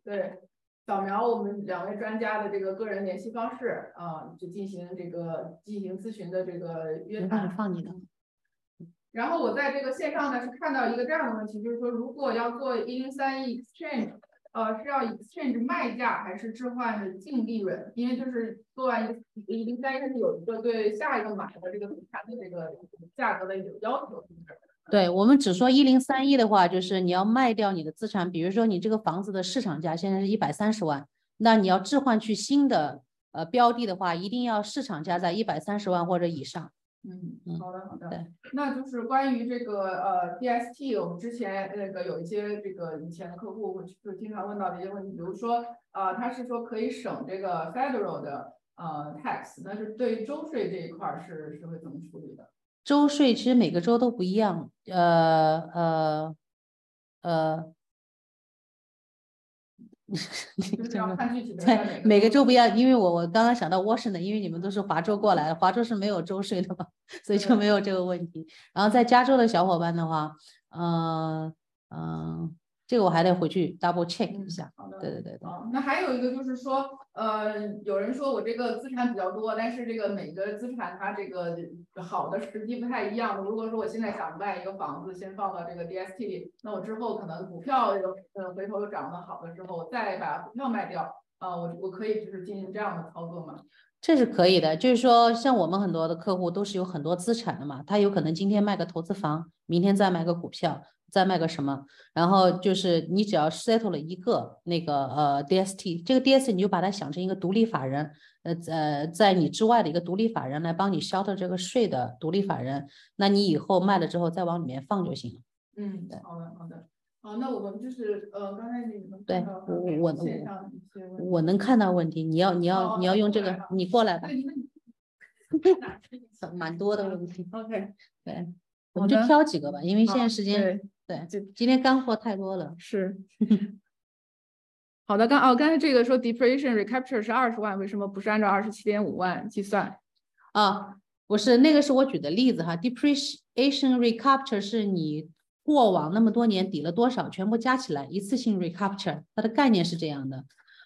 对，扫描我们两位专家的这个个人联系方式啊，就进行这个进行咨询的这个约谈。放你的。然后我在这个线上呢是看到一个这样的问题，就是说如果要做一零三一 exchange，呃是要 exchange 卖价还是置换净利润？因为就是做完一一零三一它是有一个对下一个买的这个资产的这个价格的有要求，对我们只说一零三一的话，就是你要卖掉你的资产，比如说你这个房子的市场价现在是一百三十万，那你要置换去新的呃标的的话，一定要市场价在一百三十万或者以上。嗯，好的好的，那就是关于这个呃 DST，我们之前那个有一些这个以前的客户会就经常问到的一些问题，比如说啊，他是说可以省这个 federal 的呃 tax，那是对于州税这一块是是会怎么处理的？州税其实每个州都不一样，呃呃呃。对，每个州不一样，因为我我刚刚想到 Washington，因为你们都是华州过来的，华州是没有州税的嘛，所以就没有这个问题。然后在加州的小伙伴的话，嗯嗯。这个我还得回去 double check 一下。好的，对对对对。那还有一个就是说，呃，有人说我这个资产比较多，但是这个每个资产它这个好的时机不太一样。如果说我现在想卖一个房子，先放到这个 DST 里，那我之后可能股票有呃回头又涨得好的时候，我再把股票卖掉，啊，我我可以就是进行这样的操作吗？这是可以的，就是说像我们很多的客户都是有很多资产的嘛，他有可能今天卖个投资房，明天再卖个股票。再卖个什么，然后就是你只要 settle 了一个那个呃 DST，这个 DST 你就把它想成一个独立法人，呃呃，在你之外的一个独立法人来帮你 shelter 这个税的独立法人，那你以后卖了之后再往里面放就行了。嗯，好的好的。好，那我们就是呃，刚才你们对我我我能看到问题，你要你要你要用这个你过来吧 蛮多的问题。OK，对，我们就挑几个吧，因为现在时间对对，就今天干货太多了。是。好的，刚哦，刚才这个说 depreciation recapture 是二十万，为什么不是按照二十七点五万计算？啊，不是那个是我举的例子哈，depreciation recapture 是你过往那么多年抵了多少，全部加起来一次性 recapture，它的概念是这样的。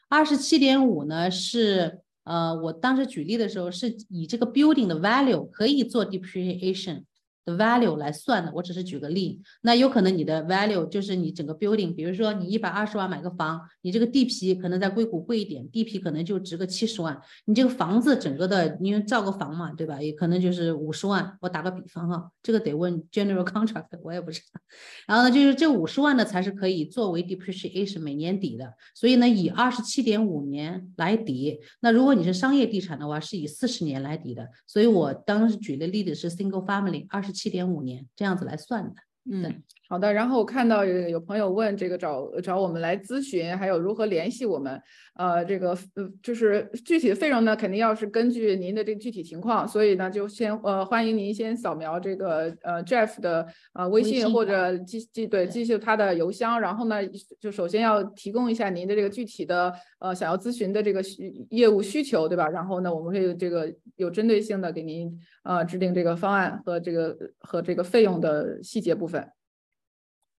二十七点五呢是呃，我当时举例的时候是以这个 building 的 value 可以做 depreciation 的 value 来算的，我只是举个例。那有可能你的 value 就是你整个 building，比如说你一百二十万买个房，你这个地皮可能在硅谷贵一点，地皮可能就值个七十万，你这个房子整个的，因为造个房嘛，对吧？也可能就是五十万。我打个比方哈，这个得问 general contract，我也不知道。然后呢，就是这五十万呢才是可以作为 depreciation 每年抵的，所以呢，以二十七点五年来抵。那如果你是商业地产的话，是以四十年来抵的。所以我当时举的例子是 single family，二十七点五年这样子来算的。嗯，好的。然后我看到有有朋友问这个找找我们来咨询，还有如何联系我们。呃，这个呃就是具体的费用呢，肯定要是根据您的这个具体情况，所以呢就先呃欢迎您先扫描这个呃 Jeff 的呃微微信信或者寄寄对对寄他的邮箱，然后呢就首先要提供一下您的这个具体的呃想要咨询的这个需业务需求，对吧？然后呢我们会这个有针对性的给您呃制定这个方案和这个和这个费用的细节部分。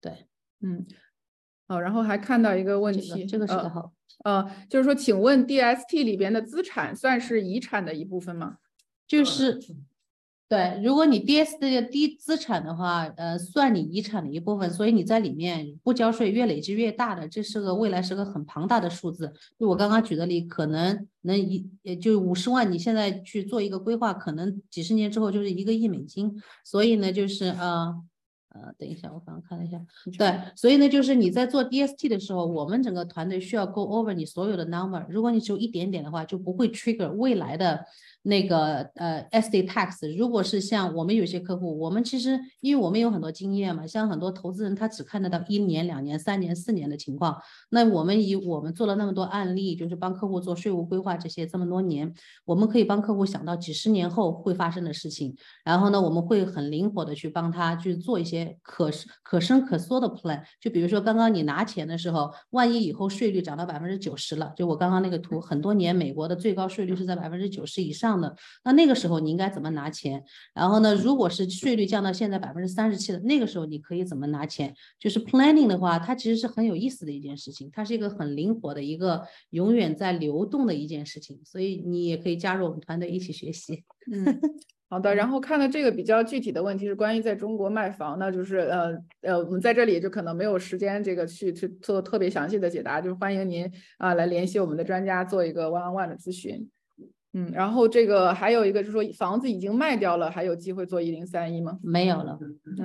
对，嗯，好，然后还看到一个问这题，个这个是呃个好。呃，就是说，请问 DST 里边的资产算是遗产的一部分吗？就是对，如果你 DS 的低资产的话，呃，算你遗产的一部分，所以你在里面不交税，越累积越大的，这是个未来是个很庞大的数字。就我刚刚举的例，可能能一也就五十万，你现在去做一个规划，可能几十年之后就是一个亿美金。所以呢，就是呃呃，等一下，我刚刚看了一下，对，所以呢，就是你在做 DST 的时候，我们整个团队需要 go over 你所有的 number。如果你只有一点点的话，就不会 trigger 未来的那个呃 estate tax。如果是像我们有些客户，我们其实因为我们有很多经验嘛，像很多投资人他只看得到一年、两年、三年、四年的情况。那我们以我们做了那么多案例，就是帮客户做税务规划这些这么多年，我们可以帮客户想到几十年后会发生的事情。然后呢，我们会很灵活的去帮他去做一些可可伸可缩的 plan。就比如说刚刚你拿钱的时候，万一以后税率涨到百分之九十了，就我刚刚那个图，很多年美国的最高税率是在百分之九十以上的，那那个时候你应该怎么拿钱？然后呢，如果是税率降到现在百分之三十七的，那个时候你可以怎么拿钱？就是 planning 的话，它其实是很有意思的一件事情，它是一个很灵活的一个永远在流动的一件事情，所以你也可以加入我们团队一起学习。嗯，好的。然后看到这个比较具体的问题是关于在中国卖房那，就是呃呃，我们在这里就可能没有时间这个去去做特别详细的解答，就是欢迎您啊、来联系我们的专家做一个 one on one 的咨询。嗯，然后这个还有一个就是说房子已经卖掉了，还有机会做一零三一吗？没有了，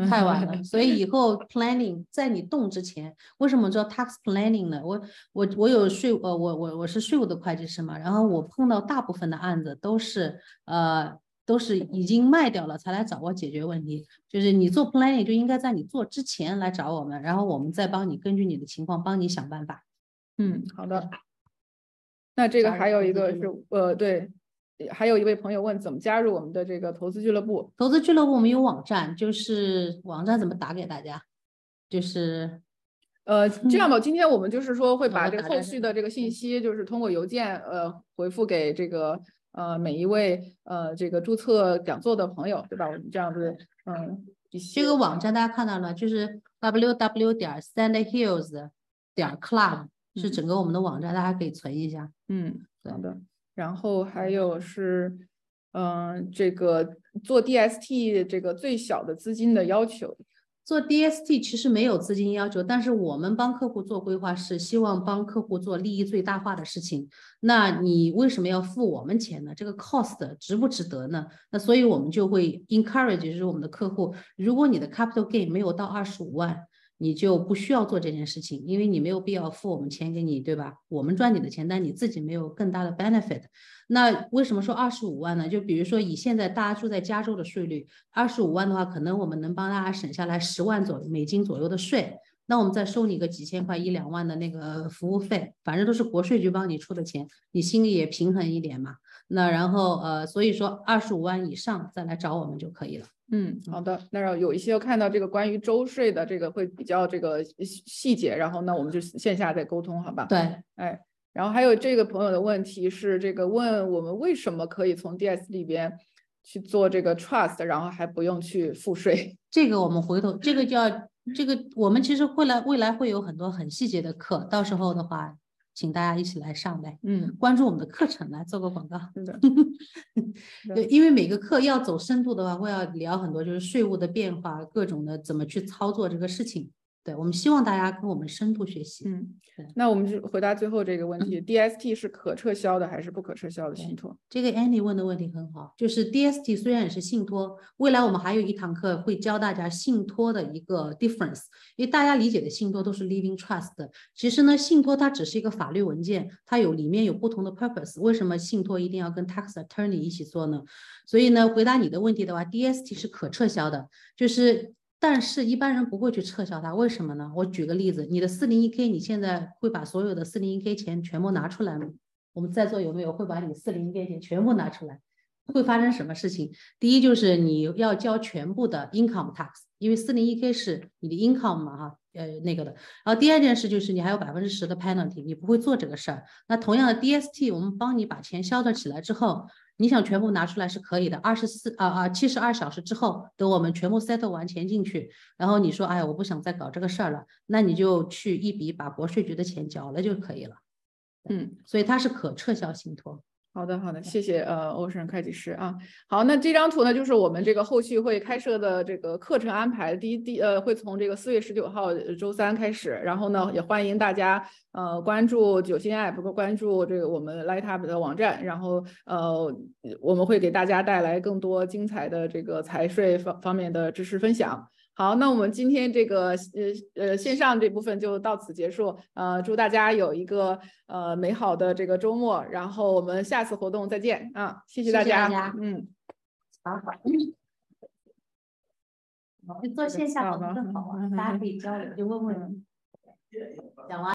太晚了。所以以后 planning 在你动之前，为什么叫 tax planning 呢？我我我有税呃我我我是税务的会计师嘛，然后我碰到大部分的案子都是呃都是已经卖掉了才来找我解决问题。就是你做 planning 就应该在你做之前来找我们，然后我们再帮你根据你的情况帮你想办法。嗯，好的。那这个还有一个是呃对，还有一位朋友问怎么加入我们的这个投资俱乐部？投资俱乐部我们有网站，就是网站怎么打给大家？就是呃，这样吧，今天我们就是说会把这个后续的这个信息，就是通过邮件呃回复给这个呃每一位呃这个注册讲座的朋友，对吧？我们这样子嗯这个网站大家看到了，就是 w w 点 sandhills 点 club 是嗯整个我们的网站，大家可以存一下。嗯好的，然后还有是嗯、这个做 DST 这个最小的资金的要求，做 DST 其实没有资金要求，但是我们帮客户做规划是希望帮客户做利益最大化的事情。那你为什么要付我们钱呢？这个 cost 值不值得呢？那所以我们就会 encourage 就是我们的客户，如果你的 capital gain 没有到二十五万，你就不需要做这件事情，因为你没有必要付我们钱给你，对吧？我们赚你的钱，但你自己没有更大的 benefit。那为什么说二十五万呢？就比如说以现在大家住在加州的税率，二十五万的话，可能我们能帮大家省下来十万左右美金左右的税。那我们再收你个几千块一两万的那个服务费，反正都是国税局帮你出的钱，你心里也平衡一点嘛。那然后呃，所以说二十五万以上再来找我们就可以了。嗯，好的。那有一些看到这个关于周税的这个会比较这个细节，然后呢我们就线下再沟通，好吧？对，哎。然后还有这个朋友的问题是，这个问我们为什么可以从 DS 里边去做这个 Trust，然后还不用去付税？这个我们回头，这个叫这个，我们其实未来未来会有很多很细节的课，到时候的话，请大家一起来上呗。嗯，关注我们的课程来做个广告。是的，对，因为每个课要走深度的话，会要聊很多，就是税务的变化，各种的怎么去操作这个事情。对我们希望大家跟我们深度学习。嗯，那我们就回答最后这个问题：DST 是可撤销的还是不可撤销的信托？这个 Annie 问的问题很好，就是 DST 虽然也是信托，未来我们还有一堂课会教大家信托的一个 difference，因为大家理解的信托都是 living trust，其实呢，信托它只是一个法律文件，它有里面有不同的 purpose。为什么信托一定要跟 tax attorney 一起做呢？所以呢，回答你的问题的话，DST 是可撤销的，就是。但是，一般人不会去撤销它，为什么呢？我举个例子，你的四零一 k，你现在会把所有的四零一 k 钱全部拿出来吗？我们在座有没有会把你四零一 k 钱全部拿出来？会发生什么事情？第一就是你要交全部的 income tax，因为四零一 k 是你的 income 嘛，哈，呃，那个的。然后第二件事就是你还有百分之十的 penalty，你不会做这个事儿。那同样的 DST，我们帮你把钱消掉起来之后。你想全部拿出来是可以的，二十四啊啊七十二小时之后，等我们全部 settle 完钱进去，然后你说，哎呀，我不想再搞这个事儿了，那你就去一笔把国税局的钱缴了就可以了。嗯，所以它是可撤销信托。好的，好的，谢谢呃欧神会计师啊。好，那这张图呢，就是我们这个后续会开设的这个课程安排。第一，第呃，会从这个四月十九号周三开始，然后呢，也欢迎大家呃关注九星 app，关注这个我们 Lightup 的网站，然后呃我们会给大家带来更多精彩的这个财税方方面的知识分享。好，那我们今天这个呃呃线上这部分就到此结束。呃，祝大家有一个呃美好的这个周末，然后我们下次活动再见。啊！谢谢大家，嗯，好好，做线下活动更好啊，大家可以交流，就问问，讲完。